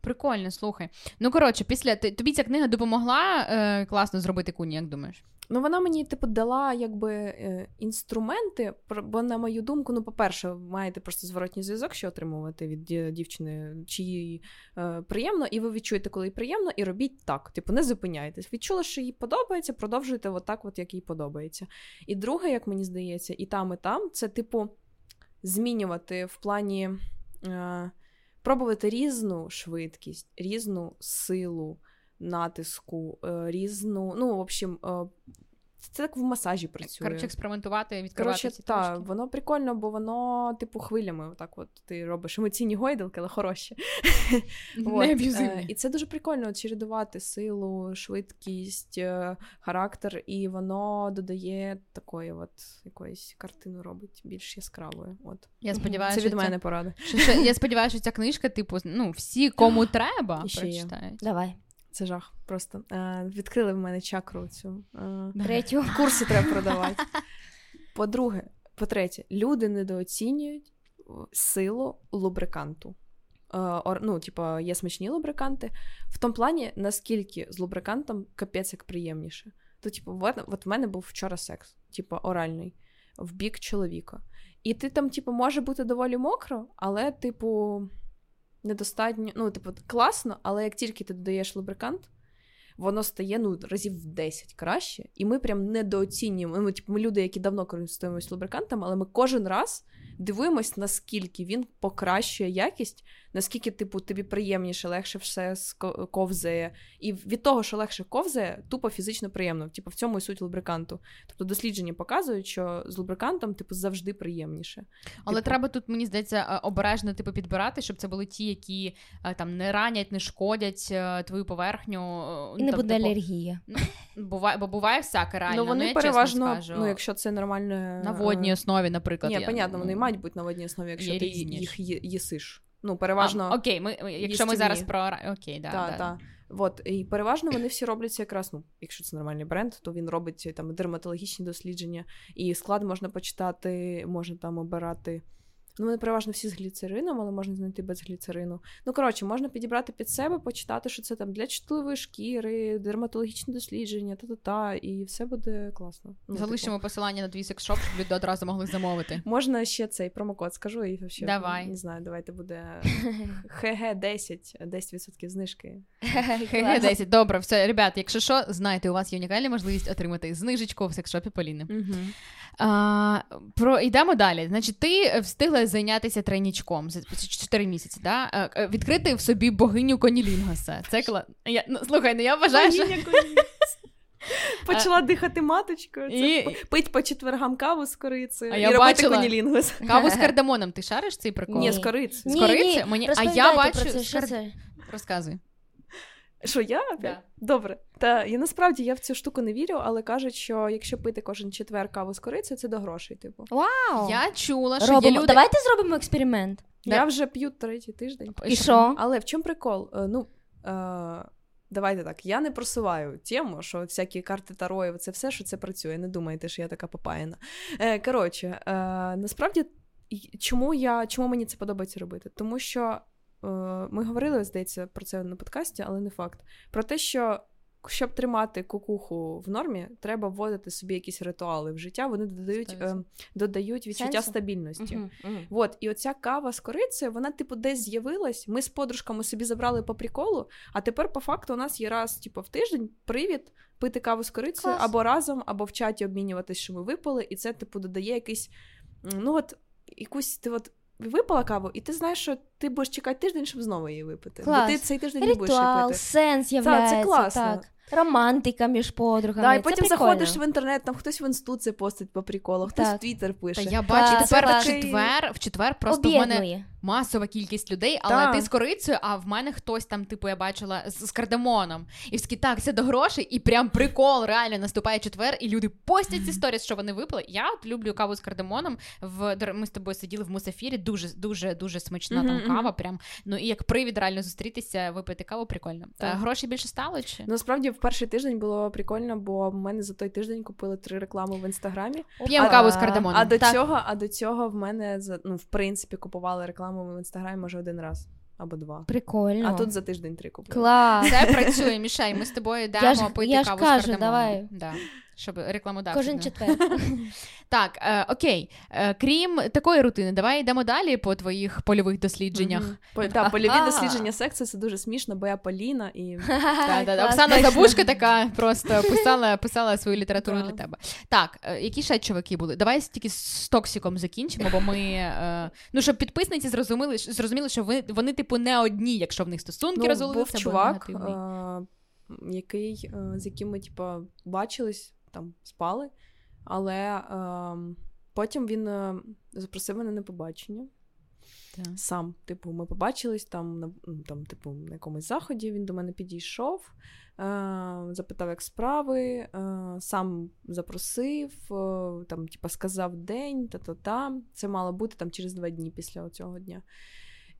Прикольно, слухай. Ну коротше, після тобі ця книга допомогла е, класно зробити куні, як думаєш? Ну, вона мені, типу, дала якби е, інструменти, бо, на мою думку, ну, по-перше, маєте просто зворотній зв'язок, що отримувати від дівчини, чи їй е, приємно, і ви відчуєте, коли їй приємно, і робіть так. Типу, не зупиняйтесь. Відчули, що їй подобається, продовжуйте отак, от, як їй подобається. І друге, як мені здається, і там, і там, це, типу, змінювати в плані. Е, Пробувати різну швидкість, різну силу, натиску, е, різну. Ну, в общем, е, це так в масажі працює. Коротше, експериментувати, відкривати Коротше, ці так, точки. воно прикольно, бо воно, типу, хвилями. Отак от ти робиш емоційні гойдалки, але хороші. Не е, аб'юзивні. І це дуже прикольно чередувати силу, швидкість, е, характер, і воно додає такої от якоїсь картину робить більш яскравою. От. Я сподіваюся, Це від мене порада. Що, що, я сподіваюся, що ця книжка, типу, ну, всі, кому треба, прочитають. Давай. Це жах. Просто е, відкрили в мене чакру цю. Е, Третю. курси треба продавати. По-друге, по-третє, люди недооцінюють силу лубриканту. Е, ор- ну, типа, є смачні лубриканти. В тому плані, наскільки з лубрикантом капець як приємніше. То, типу, от, от в мене був вчора секс, типу, оральний, в бік чоловіка. І ти там, типу, може бути доволі мокро, але, типу, недостатньо. Ну, типу, класно, але як тільки ти додаєш лубрикант, воно стає ну, разів в 10 краще. І ми прям недооцінюємо. Ми, типу, ми люди, які давно користуємося лубрикантом, але ми кожен раз дивуємось, наскільки він покращує якість, наскільки, типу, тобі приємніше, легше все ковзає. І від того, що легше ковзає, тупо фізично приємно. Типу, в цьому і суть лубриканту. Тобто дослідження показують, що з лубрикантом, типу, завжди приємніше. Але Типу. треба тут, мені здається, е, обережно типу, підбирати, щоб це були ті, які е, там не ранять, не шкодять е, твою поверхню. І не там, буде типу, алергія. Буває, бо буває всяке реально. ну, вони я чесно переважно, скажу, ну, якщо це нормально. на водній основі, наприклад. Ні, я- понятно, вони ну, мають бути на водній основі, якщо є ти різні їх є- їсиш. Ну, переважно. А, окей, ми, якщо ми зараз про окей, да, да, да. да. От, і переважно вони всі робляться якраз, ну, якщо це нормальний бренд, то він робить там дерматологічні дослідження, і склад можна почитати, можна там обирати. Ну, вони переважно всі з гліцерином, але можна знайти без гліцерину. Ну, коротше, можна підібрати під себе, почитати, що це там для чутливої шкіри, дерматологічні дослідження, та-та-та, і все буде класно. Ну, Залишимо типу, посилання на твій секс-шоп, щоб люди одразу могли замовити. Можна ще цей промокод скажу і вообще, Давай. не знаю, давайте буде ХГ10, 10% знижки. ХГ 10. Добре, все, ребят, якщо що, знайте, у вас є унікальна можливість отримати знижечку в секс-шопі Поліни. Угу. А, про йдемо далі. Значить, ти встигла зайнятися тренічком за 4 місяці, да? Е, е, відкрити в собі богиню Конілінгаса. Це кла... я, ну, слухай, ну я вважаю, що Почала дихати маточкою, це І- пить по четвергам каву з корицею А і я робити бачила- конілінгус. каву з кардамоном. Ти шариш цей прикол? Ні, з корицею. З кориці? Мені- а я бачу про це, що кар- це? Розказуй. Що я? Да. Добре. Та я насправді я в цю штуку не вірю, але кажуть, що якщо пити кожен четвер каву з корицею, це до грошей. Типу. Вау! Я чула, що Робимо. є люди... Давайте зробимо експеримент. Я вже п'ю третій тиждень. І що? Але в чому прикол? Е, Ну, е, давайте так. Я не просуваю тему, що всякі карти Тароїв, це все, що це працює. Не думайте, що я така попаяна. Е, коротше, е, насправді, чому, я, чому мені це подобається робити? Тому що ми говорили, здається, про це на подкасті, але не факт. Про те, що. Щоб тримати кукуху в нормі, треба вводити собі якісь ритуали в життя. Вони додають, е, додають відчуття Сенсу? стабільності. Мгм, мгм. От, і оця кава з корицею, вона, типу, десь з'явилась. Ми з подружками собі забрали по приколу, а тепер, по факту, у нас є раз, типу, в тиждень привід пити каву з корицею Клас. або разом, або в чаті обмінюватись, що ми випили, і це, типу, додає якийсь, ну от, якусь ти от. Випила каву, і ти знаєш, що ти будеш чекати тиждень, щоб знову її випити. Клас. Бо ти цей тиждень не будеш її пити. сенс це являється. класно. Так. Романтика між подругами. Да, і потім прикольно. заходиш в інтернет, там хтось в інсту це постить по приколу, хтось Так. в Твіттер Та пише. я Клас, бачу, тепер клас. в четвер, в четвер просто в мене масова кількість людей, але Так. ти з корицею, а в мене хтось там, типу, я бачила з, з кардамоном. І всі так, це до грошей, і прям прикол реально наступає четвер, і люди постять ці сторіс, що вони випили. Я от люблю каву з кардамоном. В ми з тобою сиділи в мусафірі, дуже дуже дуже смачна Мгм, там кава. Прям ну і як привід реально зустрітися, випити каву, прикольно. Так. А гроші більше стало чи? Насправді в перший тиждень було прикольно, бо в мене за той тиждень купили три реклами в інстаграмі. П'ємо А- каву з кардамоном. А до Так. цього, а до цього в мене за ну, в принципі купували рекламу в інстаграмі може один раз або два. Прикольно. А тут за тиждень три купили. Клас. Це працює, Мішай. Ми з тобою дамо Я пити я каву кажу, з кардамоном. давай. Да. Щоб рекламодавці. Кожен четвер. Так, е, окей. Е, крім такої рутини, давай йдемо далі по твоїх польових дослідженнях. По, та, польові дослідження сексу це дуже смішно, бо я Поліна і. Оксана. Забушка така просто писала, писала свою літературу для тебе. Так, е, які ще чуваки були? Давай тільки з токсиком закінчимо, бо ми. е, ну, щоб підписниці зрозуміли, зрозуміли, що ви, вони, типу, не одні, якщо в них стосунки ну, розвалилися. був чувак. е, який, е, з яким ми, типа, бачились, там, спали, але е, потім він е, запросив мене на побачення. Сам, типу, ми побачились там, на, там, типу, на якомусь заході. Він до мене підійшов, е, запитав, як справи, е, сам запросив, е, там, типу, сказав день, та-та-та. Це мало бути там через два дні після цього дня.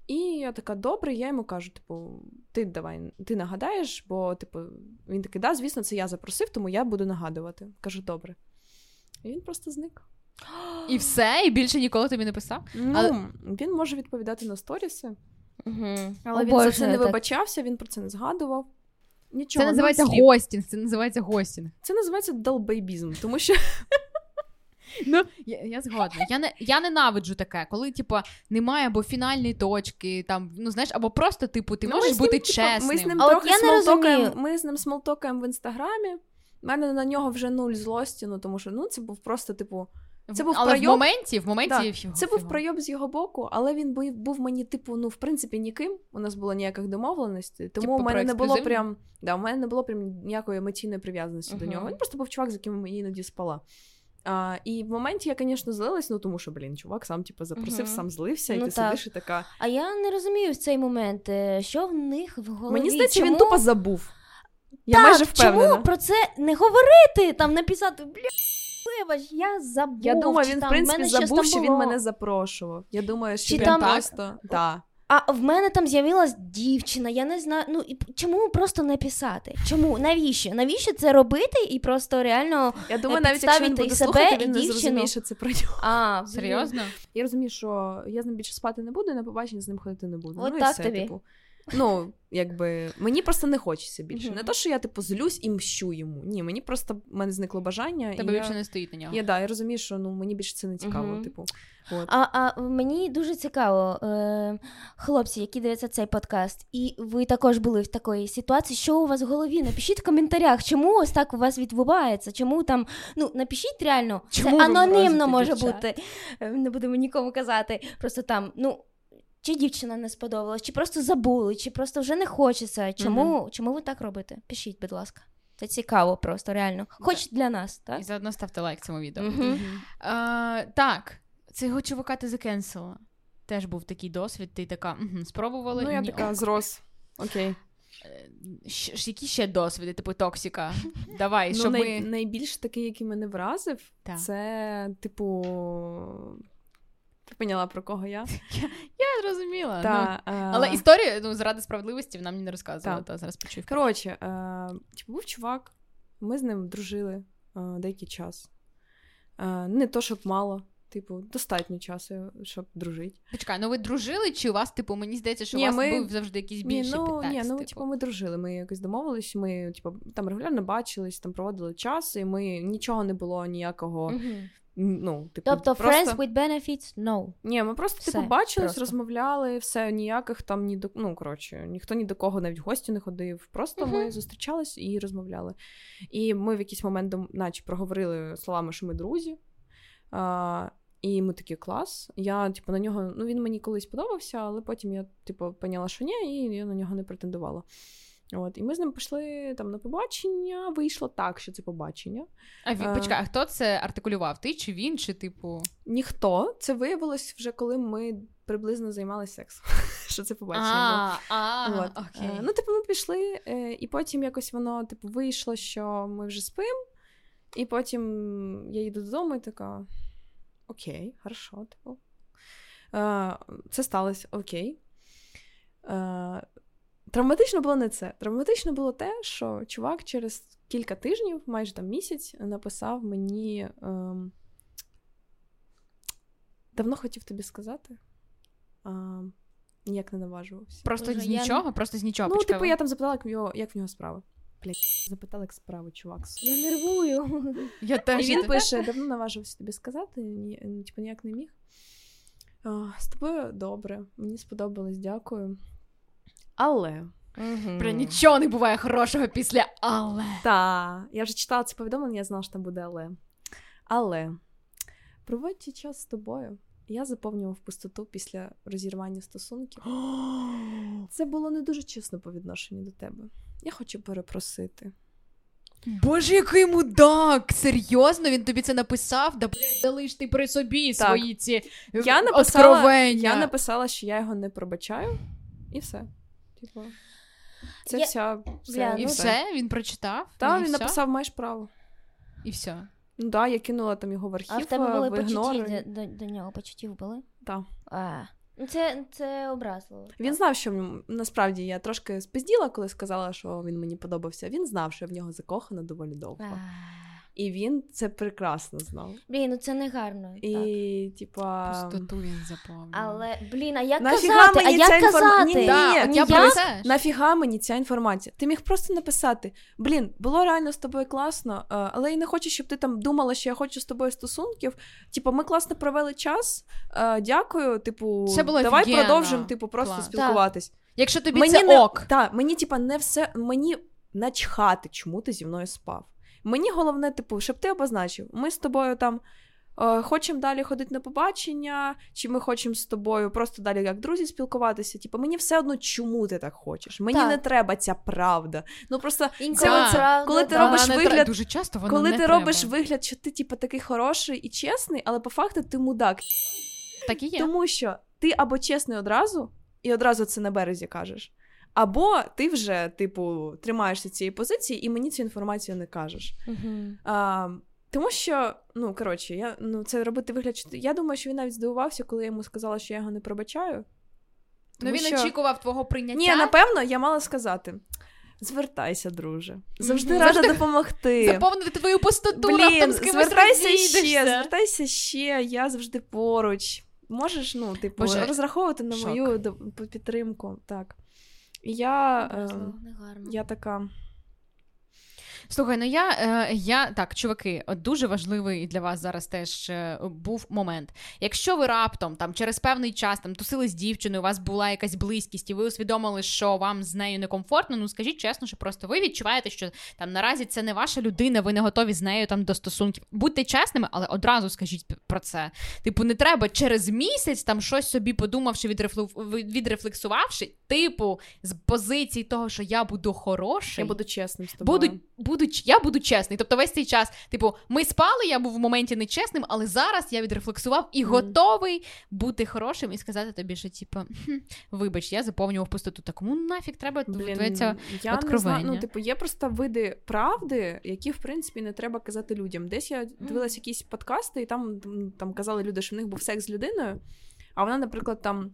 І я така, добре, я йому кажу: типу, ти давай, ти нагадаєш, бо, типу, він такий, да, звісно, це я запросив, тому я буду нагадувати. Кажу, добре. І він просто зник. І все, і більше ніколи тобі не писав. Ну, Але- він може відповідати на сторіси, Угу. але він за це не вибачався, він про це не згадував. Нічого, Це називається нуль гостінг. Це називається гостінг. Це називається долбейбізм, тому що Ну, я, я згодна. Я не я ненавиджу таке, коли, типу, немає або фінальної точки, там, ну знаєш, або просто, типу, ти Ну, можеш ним, бути типу, чесним. Ми з ним А от трохи я не смолтокаємо. розумію. Ми з ним смолтокаємо в інстаграмі. У мене на нього вже нуль злості, ну тому що ну це був просто, типу, це був Але в моменті, в моменті Да, фіго- це був пройоб з його боку, але він був, був мені, типу, ну, в принципі, ніким. У нас було ніяких домовленостей. Тому Типу, у мене не було прям. Да, у мене не було прям ніякої емоційної прив'язаності до нього. Він просто був чувак, з яким я іноді спала. А, і в моменті я, звісно, злилась, ну тому що, блін, чувак сам типу, запросив, Мгм. сам злився, і Ну, ти так. сидиш і така. А я не розумію в цей момент, е, що в них в голові. Мені здається, чому... він тупо забув. Я так, майже впевнена. Чому про це не говорити? Там написати, бля, вибач, я забув. Я думаю, він, в принципі, забув, що він мене запрошував. Я думаю, що Чи він там- просто. Да. А в мене там з'явилась дівчина, я не знаю. Ну і чому просто написати? Чому? Навіщо? Навіщо це робити і просто реально. Я думаю, Е, навіть якщо він буде і себе, слухати, і він не дівчину. зрозуміє, що це про нього. А, Серйозно? Я розумію, що я з ним більше спати не буду, і на побачення з ним ходити не буду. От ну, і так все, тобі. Типу. Ну, якби мені просто не хочеться більше. Не то, що я типу злюсь і мщу йому. Ні, мені просто в мене зникло бажання. Тебе і більше я, не стоїть на нього. я, да, я розумію, що ну мені більше це не цікаво. Типу, от. А, а мені дуже цікаво, е, хлопці, які дивляться цей подкаст, і ви також були в такої ситуації, що у вас в голові? Напишіть в коментарях, чому ось так у вас відбувається, чому там, ну напишіть реально, Чому це анонімно може дівчат? бути. Е, Не будемо нікому казати. Просто там, ну. Чи дівчина не сподобалась, чи просто забули, чи просто вже не хочеться. Чому, чому ви так робите? Пишіть, будь ласка. Це цікаво просто, реально. Хоч для нас, так? І заодно ставте лайк цьому відео. Мгм. А, так, цього чувака ти закенсила. Теж був такий досвід, ти така, угу, спробували. Ну, я Ні, така ок. зрос. Окей. Е, щ- Які ще досвіди, типу токсика? Давай, Ну, щоб най... ми. найбільш такий, який мене вразив, Так. це, типу. Ти поняла, про кого я? Я зрозуміла. Ну, Та, е, але історію, ну, заради справедливості, нам не розказувала, зараз почув. Коротше, е, типу, був чувак, ми з ним дружили е, деякий час. Не то, щоб мало, типу, достатньо часу, щоб дружити. Почекай, ну ви дружили, чи у вас, типу, мені здається, що Ні, у вас ми- був завжди якийсь Ні, ну, підтекст, ні, ну, типу. типу, ми дружили, ми якось домовились, ми типу, там регулярно бачились, там проводили час, і ми нічого не було ніякого. Мгм. Ну, типу, Тобто, просто... friends with benefits, no. Ні, ми просто Все, типу бачились, просто. розмовляли, все ніяких там ні до ну коротше, ніхто ні до кого навіть в гості не ходив. Просто ми зустрічались і розмовляли. І ми в якийсь момент, наче проговорили словами, що ми друзі. А, і ми такі клас. Я, типу, на нього, ну він мені колись подобався, але потім я, типу, поняла, що ні, і я на нього не претендувала. От, і ми з ним пішли там на побачення. Вийшло так, що це побачення. А він, Е. почекай, а хто це артикулював? Ти чи він, чи типу. Ніхто це виявилось вже коли ми приблизно займалися сексом. Що це побачення. А, а, окей. Е, Ну, типу, ми пішли, е, і потім якось воно типу, вийшло, що ми вже спимо, і потім я їду додому і така: Окей, хорошо, типу. Це сталося, окей. Травматично було не це. Травматично було те, що чувак через кілька тижнів, майже там місяць, написав мені. ем, Давно хотів тобі сказати. А, ніяк не наважувався. Просто Боже, з я- нічого, просто з нічого. Ну, почекай, типу, я там запитала, як в нього, як в нього справи. Блять, запитала, як справи, чувак. Я нервую. я І теж він пише, давно наважився тобі сказати, ні, типу, ніяк не міг. З тобою добре, мені сподобалось, дякую. Але. Про нічого не буває хорошого після але. Та, я вже читала це повідомлення, я знала, що там буде але. Але проводячи час з тобою, я заповнював пустоту після розірвання стосунків. Це було не дуже чесно по відношенню до тебе. я хочу перепросити. Боже, який мудак! Серйозно, він тобі це написав? Да блядь, залиш ти при собі Так. свої ці Я написала, откровення. я написала, що я його не пробачаю, і все. Типу, це Я- вся. Все, Бля, І ну, все, він прочитав. Так, він все? написав, маєш право. І все. Ну так, я кинула там його в архів, А в тебе були почуття до, до нього, почуттів були? Так. А. Ну, Це, це образливо. Він знав, що в ньому- насправді я трошки спизділа, коли сказала, що він мені подобався. Він знав, що я в нього закохана доволі довго. А. І він це прекрасно знав. Блін, ну це не гарно. так. І, типа. Пустоту він заповнив. Але, блін, а як Нафіга казати? А як інформ- казати? Ні-ні-ні. Да, от я про Нафіга мені ця інформація? Ти міг просто написати: блін, було реально з тобою класно, е, але я не хочу, щоб ти там думала, що я хочу з тобою стосунків. Типу, ми класно провели час. е, Дякую. Типу, Це було давай офігенно. продовжимо, типу, просто Клас. спілкуватись. Якщо тобі мені це не ок. Та, мені, типа, не все. Мені начхати, чому ти зі мною спав. Мені головне, типу, щоб ти обозначив, ми з тобою там. е, Хочемо далі ходити на побачення, чи ми хочемо з тобою просто далі як друзі спілкуватися. Типу, мені все одно, чому ти так хочеш. Мені Так. не треба ця правда. Ну просто Інколи Так. правда, Коли ти да. робиш вигляд- дуже часто вона коли не ти треба. робиш вигляд, що ти типу, такий хороший і чесний, але по факту ти мудак. Так і є. Тому що ти або чесний одразу, і одразу це на березі кажеш, або ти вже, типу, тримаєшся цієї позиції і мені цю інформацію не кажеш. Мгм. А, тому що, ну коротше, я ну це робити вигляд. Що я думаю, що він навіть здивувався, коли я йому сказала, що я його не пробачаю. Ну він що- очікував твого прийняття. Ні, напевно, я мала сказати. Звертайся, друже. Завжди Мгм. рада Завжди допомогти. Заповнити твою пустоту Блін, раптом з кимось звертайся розійдешся. ще, звертайся ще, я завжди поруч. Можеш, ну, типу, Боже, розраховувати на шок. мою підтримку. Так. І я, е, я така. Слухай, ну я, е, я так, чуваки, от дуже важливий для вас зараз теж е, був момент. Якщо ви раптом там через певний час там тусили з дівчиною, у вас була якась близькість, і ви усвідомили, що вам з нею некомфортно, ну скажіть чесно, що просто ви відчуваєте, що там наразі це не ваша людина, ви не готові з нею там до стосунків. Будьте чесними, але одразу скажіть про це. Типу, не треба через місяць там щось собі подумавши, відрефлексувавши, типу, з позиції того, що я буду хороший. Я буду чесним з тобою. Буду, буду, я буду чесний. Тобто весь цей час, типу, ми спали, я був в моменті нечесним, але зараз я відрефлексував і Мгм. готовий бути хорошим і сказати тобі, що типу, «Хм, вибач, я заповнював пустоту. Так кому нафіг треба Блін, твоє я не знаю. Ну, типу, є просто види правди, які, в принципі, не треба казати людям. Десь я дивилась якісь подкасти, і там, там казали люди, що в них був секс з людиною, а вона, наприклад, там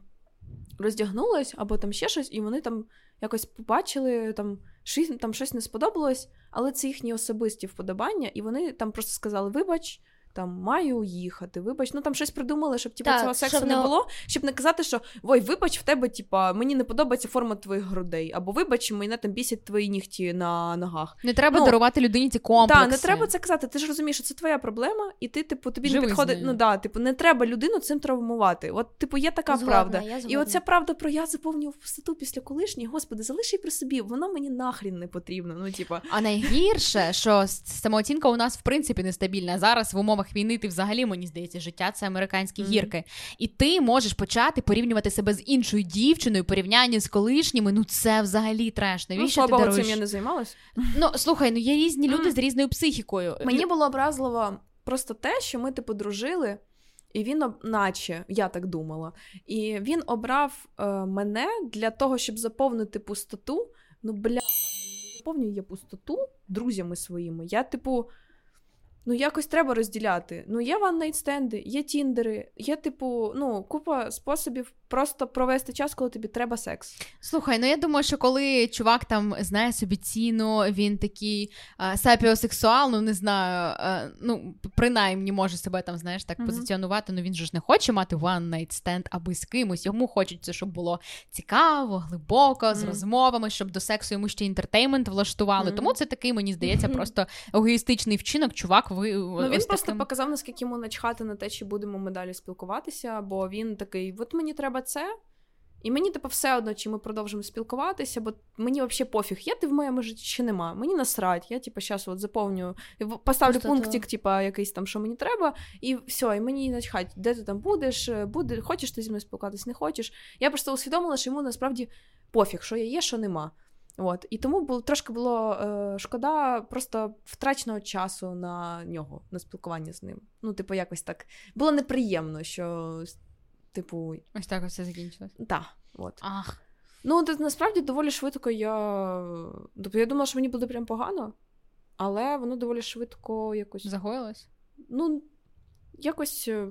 роздягнулась або там ще щось, і вони там якось побачили, там щось, там щось не сподобалось, але це їхні особисті вподобання, і вони там просто сказали: вибач. Там маю їхати, вибач. Ну там щось придумали, щоб типу, Так, цього сексу щоб не не- було, щоб не казати, що ой, вибач, в тебе, типа, мені не подобається форма твоїх грудей, або вибач, мене там бісять твої нігті на ногах. Не треба Ну, дарувати людині ці комплекси. Так, не треба це казати. Ти ж розумієш, що це твоя проблема, і ти, типу, тобі Живи не підходить. Ну да, типу, не треба людину цим травмувати. От, типу, є така Згодна, правда. І оця правда про я заповнював пустоту після колишньої, господи, залиш її при собі, воно мені нахрін не потрібно. Ну, типу, А найгірше, що самооцінка у нас в принципі нестабільна. Зараз в умовах війни ти взагалі мені здається, життя це американські Мгм. гірки. І ти можеш почати порівнювати себе з іншою дівчиною, порівняння з колишніми. Ну це взагалі треш. ну, Навіщо слава ти Богу, цим я не займалась. Ну слухай, ну є різні люди Мгм. з різною психікою. Мені було образливо просто те, що ми типу дружили, і він, наче, я так думала, і він обрав е, мене для того, щоб заповнити пустоту. Ну, бля, заповнюю я пустоту друзями своїми. Я, типу, ну якось треба розділяти. Ну, є ван-найт-стенди, є тіндери, є, типу, ну, купа способів просто провести час, коли тобі треба секс. Слухай, ну я думаю, що коли чувак там знає собі ціну, він такий а, сапіосексуал, ну не знаю, а, ну принаймні може себе там, знаєш, так Мгм. позиціонувати. Ну він же ж не хоче мати one night stand аби з кимось. Йому хочеться, щоб було цікаво, глибоко, з Мгм. розмовами, щоб до сексу йому ще інтертеймент влаштували. Мгм. Тому це такий, мені здається, просто егоїстичний вчинок. Чувак, ви Ну, він просто показав, наскільки йому начхати на те, чи будемо ми далі спілкуватися, бо він такий: от мені треба це. І мені, типу, все одно, чи ми продовжимо спілкуватися, бо мені взагалі пофіг, є ти в моєму житті чи нема. Мені насрать. Я, типу, зараз от заповню, поставлю Просто пунктик, типу, якийсь там, що мені треба, і все, і мені начхать, де ти там будеш, е, буде, хочеш ти зі мною спілкуватися, не хочеш. Я просто усвідомила, що йому насправді пофіг, що я є, що нема. От. І тому було, трошки було е, шкода просто втраченого часу на нього, на спілкування з ним. Ну, типу, якось так. Було неприємно, що, типу, Ось так ось все закінчилось. та, от. Ах. Ну, насправді доволі швидко я. Тобто я думала, що мені буде прям погано, але воно доволі швидко якось. Загоїлось? Ну, якось. е,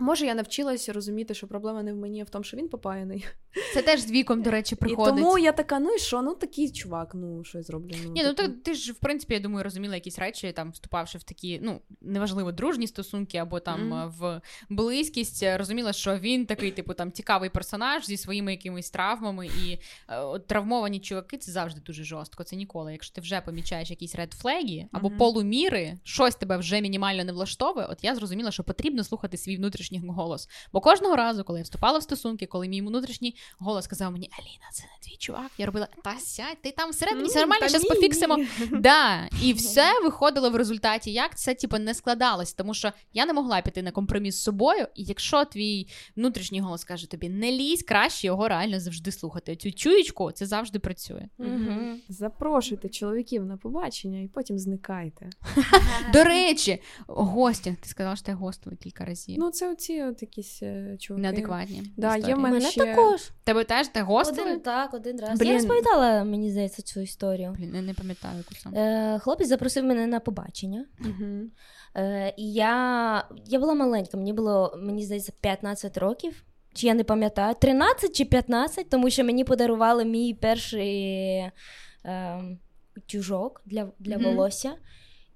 Може, я навчилася розуміти, що проблема не в мені, а в тому, що він попаяний. Це теж з віком, до речі, приходить. І тому я така, ну і що? Ну такий чувак, ну що я зроблю? Ну, Ні, ну типу. ти, ж, в принципі, я думаю, розуміла якісь речі, там, вступавши в такі, ну, неважливо, дружні стосунки або там е, в близькість, е, розуміла, що він такий, типу, там цікавий персонаж зі своїми якимись травмами, і е, травмовані чуваки це завжди дуже жорстко. Це ніколи. Якщо ти вже помічаєш якісь редфлеги або Мгм. полуміри, щось тебе вже мінімально не влаштовує, от я зрозуміла, що потрібно слухати свій внутрішній голос. Бо кожного разу, коли я вступала в стосунки, коли мій внутрішній голос сказав мені, Аліна, це не твій чувак, я робила, та сядь, ти там всередині, все нормально, зараз пофіксимо. Да, і все виходило в результаті. Як це типу, не складалось, тому що я не могла піти на компроміс з собою. І якщо твій внутрішній голос каже тобі не лізь, краще його реально завжди слухати. Цю чуєчку це завжди працює. Мгм. Запрошуйте чоловіків на побачення і потім зникайте. До речі, гостінг. Ти сказала, що ти гостила кілька разів. Ну, це оці от якісь е, чуваки. Неадекватні. Да, є в мене Мене ще- також. Тебе теж ти гостили? Один так, один раз. Блін. Я розповідала, мені здається, цю історію. Блін, я не пам'ятаю яку саме. Е, хлопець запросив мене на побачення. Е, і я, я була маленька, мені було, мені здається, 15 років. Чи я не пам'ятаю, 13 чи 15, тому що мені подарували мій перший е, тюжок для, для Мгм. волосся.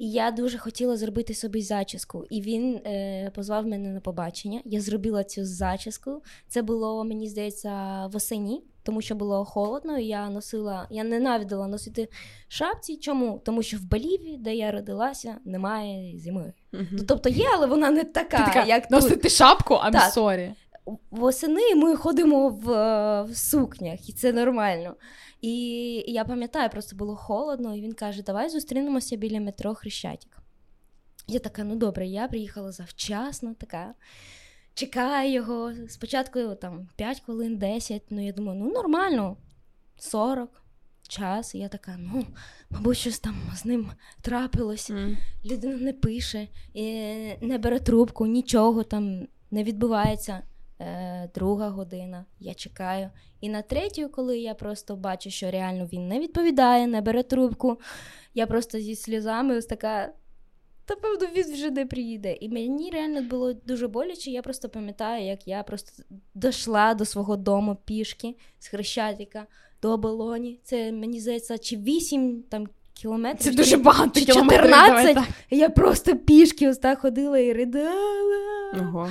І я дуже хотіла зробити собі зачіску. І він е, позвав мене на побачення. Я зробила цю зачіску. Це було, мені здається, восені, тому що було холодно. І я носила, я ненавиділа носити шапці. Чому? Тому що в Болівії, де я родилася, немає зими. Мгм. Тобто є, але вона не така, Ти така, як тут. носити шапку, I'm Так. sorry. Восени ми ходимо в, е, в сукнях, і це нормально. І я пам'ятаю, просто було холодно, і він каже: Давай зустрінемося біля метро Хрещатик. Я така, ну добре, я приїхала завчасно, така. Чекаю його. Спочатку там 5 хвилин, 10, ну я думаю, ну нормально, 40 час. І я така, ну, мабуть, щось там з ним трапилось М. людина не пише, і не бере трубку, нічого там не відбувається. Е, друга година, я чекаю. І на третю, коли я просто бачу, що реально він не відповідає, не бере трубку, я просто зі сльозами ось така. Та певно, він вже не приїде. І мені реально було дуже боляче. Я просто пам'ятаю, як я просто дійшла до свого дому пішки з Хрещатика до Оболоні. Це мені здається, чи 8 там кілометрів. Це чи- дуже багато чи 14. давай так. я просто пішки ось так ходила і ридала. Ого.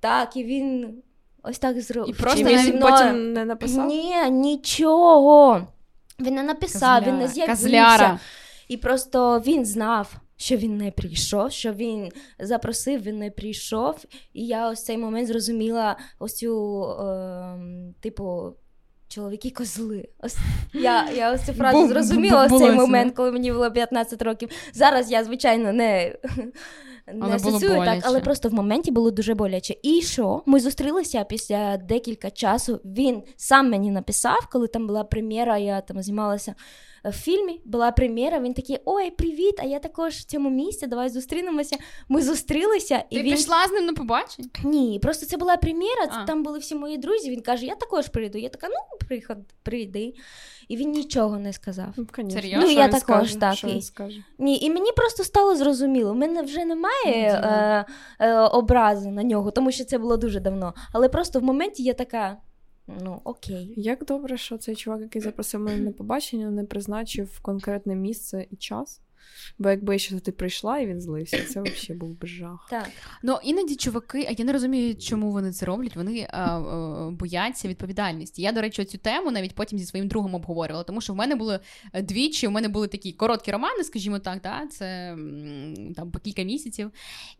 Так, і він ось так зробив. І просто він потім не написав? Ні, нічого. Він не написав, він не з'явився. Козляра. І просто він знав, що він не прийшов, що він запросив, він не прийшов. І я ось цей момент зрозуміла ось цю, ем, типу. Чоловіки козли. Ось я, я ось цю фразу зрозуміла ось цей момент, коли мені було 15 років. Зараз я, звичайно, не, Але не було асоціюю так, але просто в моменті було дуже боляче. І що? Ми зустрілися після декілька часу. Він сам мені написав, коли там була прем'єра, я там знімалася в фільмі. Була прем'єра. Він такий: Ой, привіт! А я також в цьому місці. Давай зустрінемося. Ми зустрілися, і Ти він пішла з ним на побачення? ні, просто це була прем'єра. А. Там були всі мої друзі. Він каже: Я також прийду. Я така, ну приход, прийди. І він нічого не сказав. Ну. Серйозно? Ну, я він також скаже? так, Що він скаже? Ні, і мені просто стало зрозуміло. У мене вже немає е, е, образи на нього, тому що це було дуже давно. Але просто в моменті я така: ну окей. Як добре, що цей чувак, який запросив мене на побачення, не призначив конкретне місце і час. Бо якби я ще туди прийшла і він злився, це взагалі був би жах. Так. Ну іноді чуваки, а я не розумію, чому вони це роблять. Вони а, а, бояться відповідальності. Я, до речі, цю тему навіть потім зі своїм другом обговорювала, тому що в мене були е, двічі, у мене були такі короткі романи, скажімо так, да? це там по кілька місяців.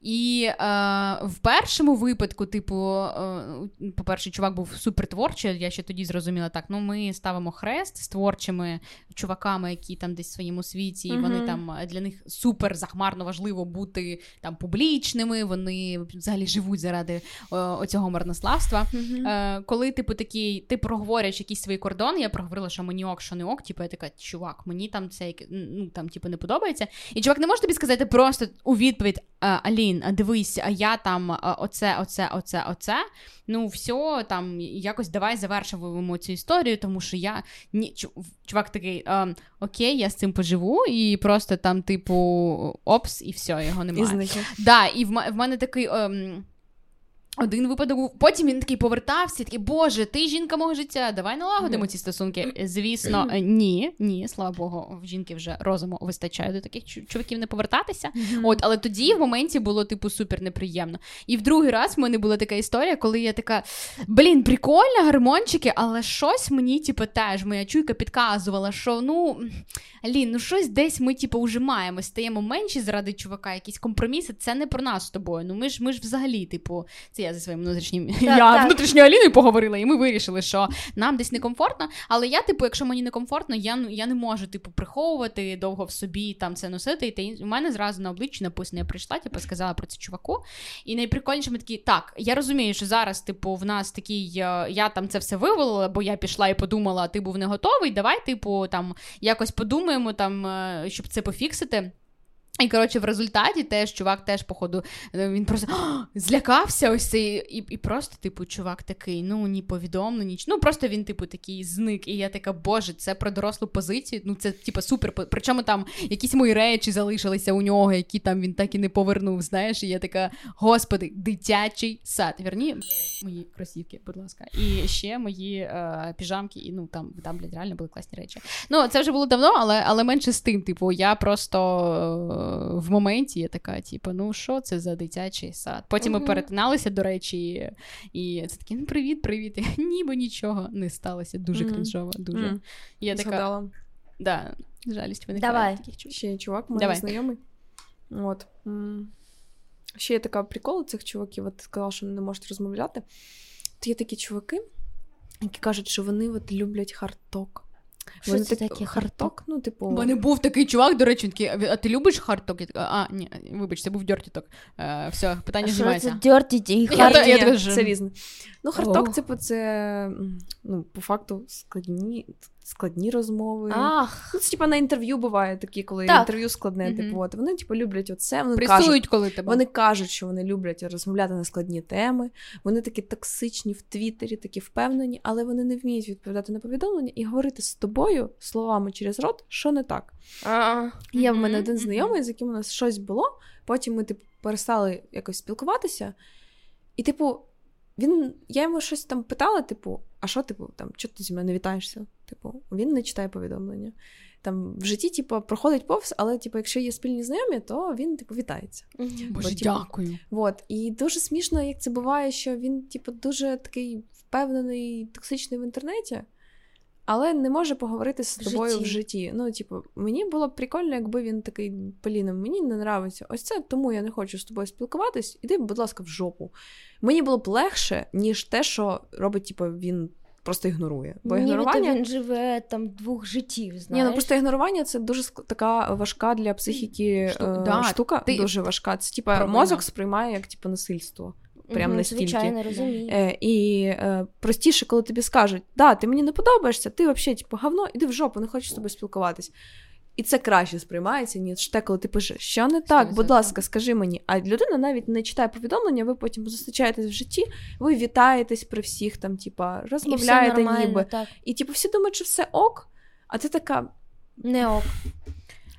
І а, в першому випадку, типу, а, по-перше, чувак був супертворчий. Я ще тоді зрозуміла так. Ну, ми ставимо хрест з творчими чуваками, які там десь в своєму світі, і вони там там для них супер захмарно важливо бути там публічними. Вони взагалі живуть заради е, оцього марнославства. Е, коли типу такий, ти проговорюєш якісь свої кордони, я проговорила, що мені ок, що не ок. Типу, я така, чувак, мені там це ну там, типу, не подобається. І чувак не може тобі сказати просто у відповідь: Алін, дивись, а я там оце, оце, оце, оце. Ну, все, там якось давай завершуємо цю історію, тому що я ні, чувак такий, окей, я з цим поживу, і просто там, типу, опс, і все, його немає. І да, і в, в мене такий. Ем, один випадок був. Потім він такий повертався, такий, Боже, ти жінка мого життя, давай налагодимо ці стосунки. Звісно, ні, ні, слава Богу, в жінки вже розуму вистачає до таких чуваків не повертатися. От, але тоді в моменті було, типу, супер неприємно. І в другий раз в мене була така історія, коли я така: блін, прикольно, гармончики, але щось мені, типу, теж моя чуйка підказувала, що ну. Лін, ну щось десь ми, типу, вже стаємо менші заради чувака, якісь компроміси. Це не про нас з тобою. Ну ми ж ми ж взагалі, типу, це я зі своїм внутрішнім так, я так. внутрішньою Аліною поговорила, і ми вирішили, що нам десь некомфортно. Але я, типу, якщо мені некомфортно, я я не можу типу приховувати довго в собі там це носити. І у мене зразу на обличчі написано, я прийшла, типу, сказала про це чуваку. І найприкольніше ми такі, так, я розумію, що зараз, типу, в нас такий, е, я там це все вивалила, бо я пішла і подумала, ти був не готовий. Давай, типу, там якось подумаємо, там, е, щоб це пофіксити. І, коротше, в результаті теж чувак теж, походу, е, він просто злякався ось цей, і і просто, типу, чувак такий, ну, ні повідомлено, ніч. Ну, просто він, типу, такий зник. І я така, боже, це про дорослу позицію. Ну, це, типу, супер. Причому там якісь мої речі залишилися у нього, які там він так і не повернув. Знаєш, і я така, господи, дитячий сад. Верні мої кросівки, будь ласка. І ще мої е, піжамки, і ну там, там, блядь, реально були класні речі. Ну, це вже було давно, але але менше з тим, типу, я просто в моменті я така, типу, ну що це за дитячий сад? Потім uh-huh. ми перетиналися, до речі, і це такі, ну привіт, привіт. І ніби нічого не сталося. Дуже uh-huh. кринжово, дуже. Uh-huh. Я така, да, жалість виникає. Давай. Таких Ще є чувак, мій знайомий. От. Ще є така прикол у цих чуваків, от ти сказала, що не можуть розмовляти. То є такі чуваки, які кажуть, що вони от люблять hard talk. Що Вони це так, таке? hard talk? Ну, типу... У мене був такий чувак, до речі, такий, а ти любиш hard talk? Я така, а, ні, вибач, це був dirty talk. Е, все, питання а знімається. Що це dirty talk і hard talk? Це різне. Ну, hard talk, типу, це, ну, по факту, складні складні розмови. Ах. Ну, Це типу, на інтерв'ю буває такі, коли так. інтерв'ю складне. Mm-hmm. Типу, от вони типу, люблять оце. Вони кажуть, коли тебе. Вони кажуть, що вони люблять розмовляти на складні теми. Вони такі токсичні в Твіттері, такі впевнені, але вони не вміють відповідати на повідомлення і говорити з тобою словами через рот, що не так. Є в мене один знайомий, з яким у нас щось було. Потім ми типу, перестали якось спілкуватися. І, типу, він, я йому щось там питала, типу, а що, типу, там, чого ти зі мною не вітаєшся? Типу, він не читає повідомлення. Там в житті, типу, проходить повз, але типу, якщо є спільні знайомі, то він, типу, вітається. Боже, Бо, типу, дякую. От. І дуже смішно, як це буває, що він, типу, дуже такий впевнений, токсичний в інтернеті. Але не може поговорити з тобою в житті. Ну, типу, мені було б прикольно, якби він такий Поліна, мені не нравиться ось це, тому я не хочу з тобою спілкуватись. Іди, будь ласка, в жопу. Мені було б легше, ніж те, що робить, типу, він просто ігнорує. Бо Ні, ігнорування він живе там двох життів. знаєш. Ні, ну просто ігнорування це дуже така важка для психіки Шту... е, да, штука. Ти... Дуже важка. Це типа мозок сприймає як типу насильство. Прям настільки. Звичайно, розумію. Е, І е, простіше, коли тобі скажуть, да, ти мені не подобаєшся, ти взагалі типу, говно, іди в жопу, не хочеш з тобою спілкуватись. І це краще сприймається, ніж те, коли ти пишеш, що не так, будь ласка, скажи мені. А людина навіть не читає повідомлення, ви потім зустрічаєтесь в житті, ви вітаєтесь при всіх, там, типа, розмовляєте, і ніби. Так. І типу, всі думають, що все ок, а ти така. Не ок.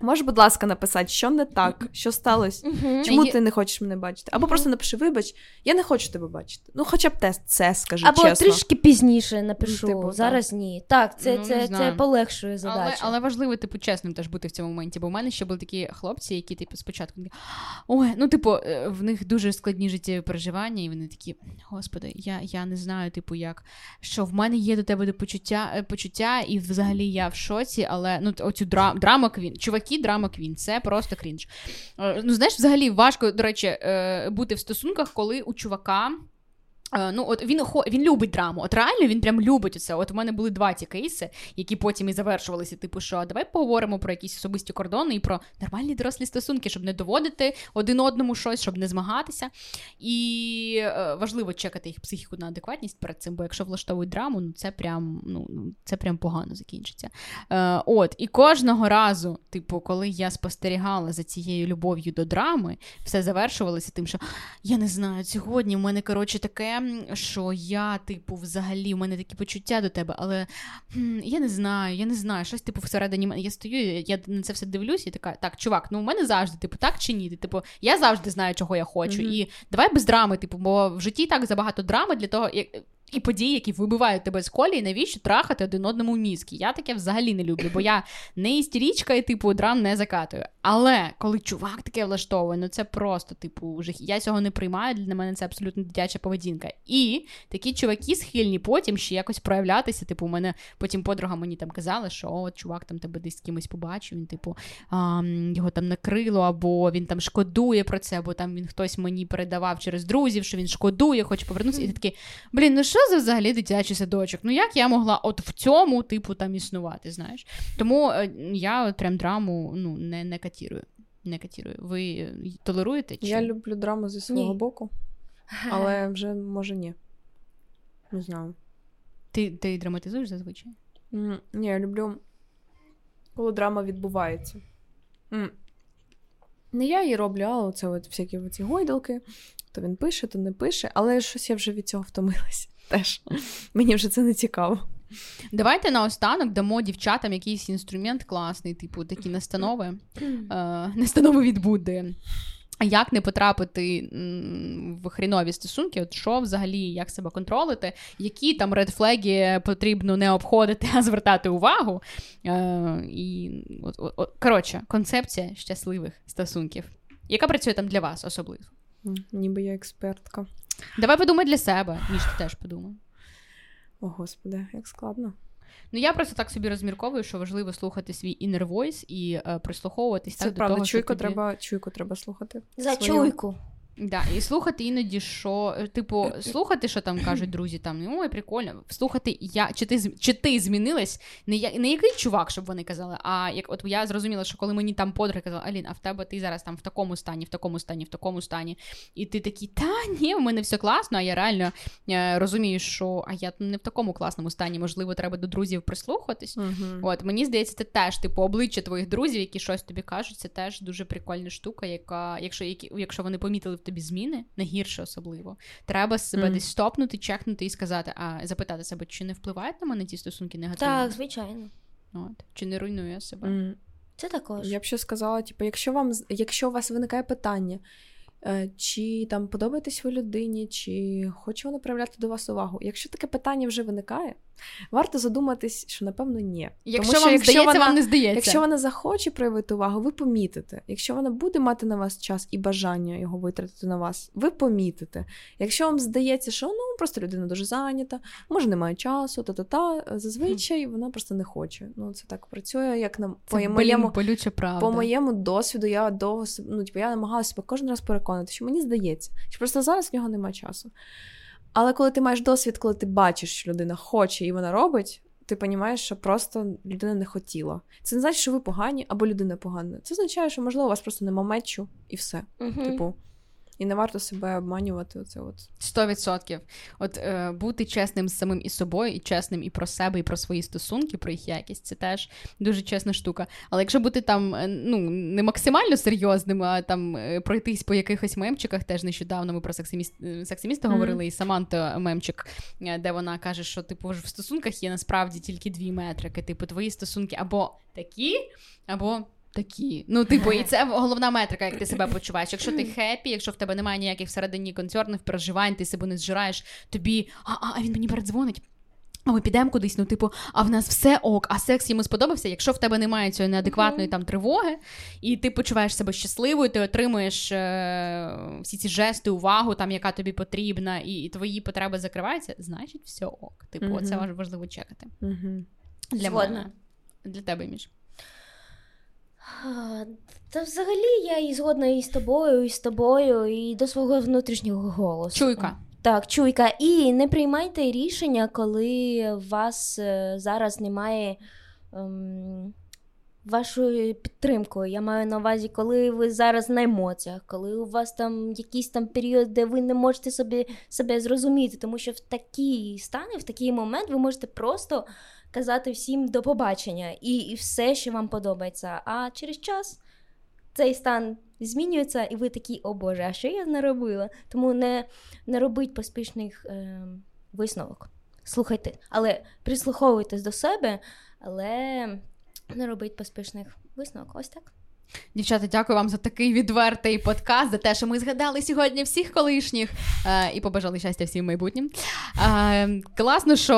Можеш, будь ласка, написати, що не так, що сталося, uh-huh. чому ти не хочеш мене бачити? Або uh-huh. просто напиши, вибач, я не хочу тебе бачити. Ну, хоча б тест це скажи. Або чесно. трішки пізніше напишу. Типу, Зараз так. ні. Так, це ну, це, це полегшує задачу. Але але важливо, типу, чесним теж бути в цьому моменті. Бо в мене ще були такі хлопці, які, типу, спочатку ой, ну, типу, е, в них дуже складні життєві переживання, і вони такі, господи, я я не знаю, типу, як що в мене є до тебе до почуття, е, почуття, і взагалі я в шоці, але ну, оцю драм, драма квін. Чуваки, драма квін. Це це просто крінж. Е, ну, знаєш, взагалі важко, до речі, е, бути в стосунках, коли у чувака. Е, Ну, от він хо- він любить драму. От реально він прям любить це. От у мене були два ті кейси, які потім і завершувалися. Типу, що давай поговоримо про якісь особисті кордони і про нормальні дорослі стосунки, щоб не доводити один одному щось, щоб не змагатися. І е, важливо чекати їх психіку на адекватність перед цим, бо якщо влаштовують драму, ну це прям ну це прям погано закінчиться. Е, От і кожного разу, типу, коли я спостерігала за цією любов'ю до драми, все завершувалося тим, що я не знаю, сьогодні в мене коротше таке, що я, типу, взагалі, в мене такі почуття до тебе, але я не знаю, я не знаю, щось типу всередині мене. Я стою, я на це все дивлюсь, і така, так, чувак, ну у мене завжди, типу, так чи ні? Типу, я завжди знаю, чого я хочу. Мгм. І давай без драми, типу, бо в житті так забагато драми для того, як. І події, які вибивають тебе з колії, навіщо трахати один одному мізки? Я таке взагалі не люблю, бо я не істерічка і типу драм не закатую. Але коли чувак таке влаштовує, ну це просто типу жах. Я цього не приймаю. Для мене це абсолютно дитяча поведінка. І такі чуваки схильні потім ще якось проявлятися. Типу, у мене потім подруга мені там казала, що о, чувак там тебе десь з кимось побачив. Він, типу, а, його там накрило, або він там шкодує про це, або там він хтось мені передавав через друзів, що він шкодує, хоче повернутися. І ти такий, блін, ну що за взагалі дитячий садочок? Ну як я могла от в цьому типу там існувати? Знаєш? Тому е, я прям драму ну не, не катірую. Не катірую. Ви толеруєте? Чи? Я люблю драму зі свого Ні. боку, але вже може ні. Не знаю. Ти, ти драматизуєш зазвичай? Ні, я люблю, коли драма відбувається. Не я її роблю, а оце от всякі ці гойдалки. То він пише, то не пише, але щось я вже від цього втомилась. Теж. Мені вже це не цікаво. Давайте наостанок дамо дівчатам якийсь інструмент класний, типу такі настанови. Е, настанови від Будди. Як не потрапити в хрінові стосунки, от що взагалі, як себе контролити, які там редфлеги потрібно не обходити, а звертати увагу. Е, і от, от, от, коротше, концепція щасливих стосунків, яка працює там для вас особливо. Ніби я експертка. Давай подумай для себе, ніж ти теж подумай. О, господи, як складно. Ну я просто так собі розмірковую, що важливо слухати свій inner voice і е, прислуховуватись Це так, правда, до того, чуйку, що тобі... треба, чуйку треба слухати. За Свою. чуйку. Да, і слухати іноді, що, е, типу, слухати, що там кажуть друзі, там ой, прикольно. Слухати, я чи ти чи ти змінилась, не я не який чувак, щоб вони казали. А як от я зрозуміла, що коли мені там подруги казали, Алін, а в тебе ти зараз там в такому стані, в такому стані, в такому стані, і ти такий, та ні, в мене все класно. А я реально е, розумію, що а я не в такому класному стані, можливо, треба до друзів прислухатись. Угу. От мені здається, це теж типу обличчя твоїх друзів, які щось тобі кажуть, це теж дуже прикольна штука, яка, якщо які, якщо вони помітили в тобі зміни, не гірше особливо, треба себе Мгм. десь стопнути, чекнути і сказати, а запитати себе, чи не впливають на мене ці стосунки негативно? Так, звичайно. От, чи не руйнує себе? М, Це також. Я б ще сказала, типу, якщо вам з- якщо у вас виникає питання, е, чи там подобаєтесь ви людині, чи хоче вона проявляти до вас увагу. Якщо таке питання вже виникає, варто задуматись, що напевно ні. Якщо Тому вам що здається, вона, вам не здається. Якщо вона захоче проявити увагу, ви помітите. Якщо вона буде мати на вас час і бажання його витратити на вас, ви помітите. Якщо вам здається, що ну просто людина дуже зайнята, може немає часу, та-та-та, зазвичай вона просто не хоче. Ну це так працює, як на це, по блін, моєму по моєму досвіду, я довго ну, типу, я намагалася себе кожен раз переконати, що мені здається, що просто зараз в нього немає часу. Але коли ти маєш досвід, коли ти бачиш, що людина хоче і вона робить, ти розумієш, що просто людина не хотіла. Це не значить, що ви погані або людина погана. Це означає, що можливо у вас просто нема мечу і все. Угу. Типу, і не варто себе обманювати. Оце от. Сто відсотків. От е, бути чесним з самим і собою, і чесним і про себе, і про свої стосунки, про їх якість, це теж дуже чесна штука. Але якщо бути там е, ну не максимально серйозним, а там е, пройтись по якихось мемчиках, теж нещодавно ми про сексиміст, е, сексиміста Мгм. говорили, і Саманта мемчик, де вона каже, що типу в стосунках є насправді тільки дві метрики. Типу, твої стосунки або такі, або. Такі, ну типу, і це головна метрика, як ти себе почуваєш. Якщо ти хеппі, якщо в тебе немає ніяких всередині концернів, переживань, ти себе не зжираєш, тобі а, а, він мені передзвонить. А ми підемо кудись, ну типу, а в нас все ок, а секс йому сподобався. Якщо в тебе немає цієї неадекватної там тривоги, і ти почуваєш себе щасливою, ти отримуєш е- всі ці жести, увагу, там яка тобі потрібна, і, і твої потреби закриваються, значить все ок. Типу, Мгм. це важ- важливо чекати. Угу. Для Згодна. мене. Для тебе, Міш. Та взагалі я і згодна і з тобою, і з тобою, і до свого внутрішнього голосу. Чуйка. Так, чуйка. І не приймайте рішення, коли у вас е, зараз немає ем, вашої підтримкою. Я маю на увазі, коли ви зараз на емоціях, коли у вас там якийсь там період, де ви не можете собі, себе зрозуміти, тому що в такі стани, в такий момент ви можете просто казати всім до побачення і, і все, що вам подобається. А через час цей стан змінюється, і ви такі, о Боже, а що я не робила? Тому не, не робіть поспішних е, висновок. Слухайте, але прислуховуйтесь до себе, але не робіть поспішних висновок. Ось так. Дівчата, дякую вам за такий відвертий подкаст, за те, що ми згадали сьогодні всіх колишніх е, і побажали щастя всім майбутнім. Е, класно, що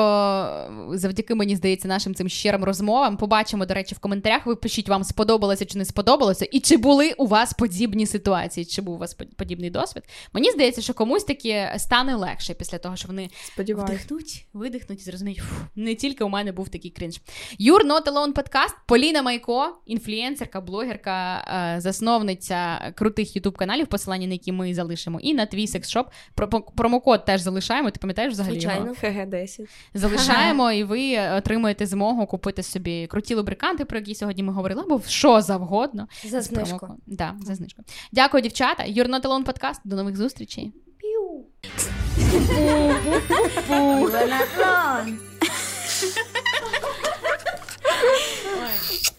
завдяки мені здається нашим цим щирим розмовам. Побачимо, до речі, в коментарях. Ви пишіть, вам сподобалося чи не сподобалося, і чи були у вас подібні ситуації, чи був у вас подібний досвід. Мені здається, що комусь таки стане легше після того, що вони Сподіваюсь. вдихнуть, видихнуть і зрозуміють, «Фу, не тільки у мене був такий крінж. Юр Not Alone подкаст, Поліна Майко, інфлюенсерка, блогерка, засновниця крутих ютуб каналів, посилання на які ми залишимо, і на твій секс-шоп. Промокод теж залишаємо. Ти пам'ятаєш взагалі? Звичайно. ХГ-10. Залишаємо, і ви отримуєте змогу купити собі круті лубриканти, про які сьогодні ми говорили, або що завгодно. За знижку. Да, за знижку. Дякую, дівчата. Юр Not Alone подкаст. До нових зустрічей. Піу.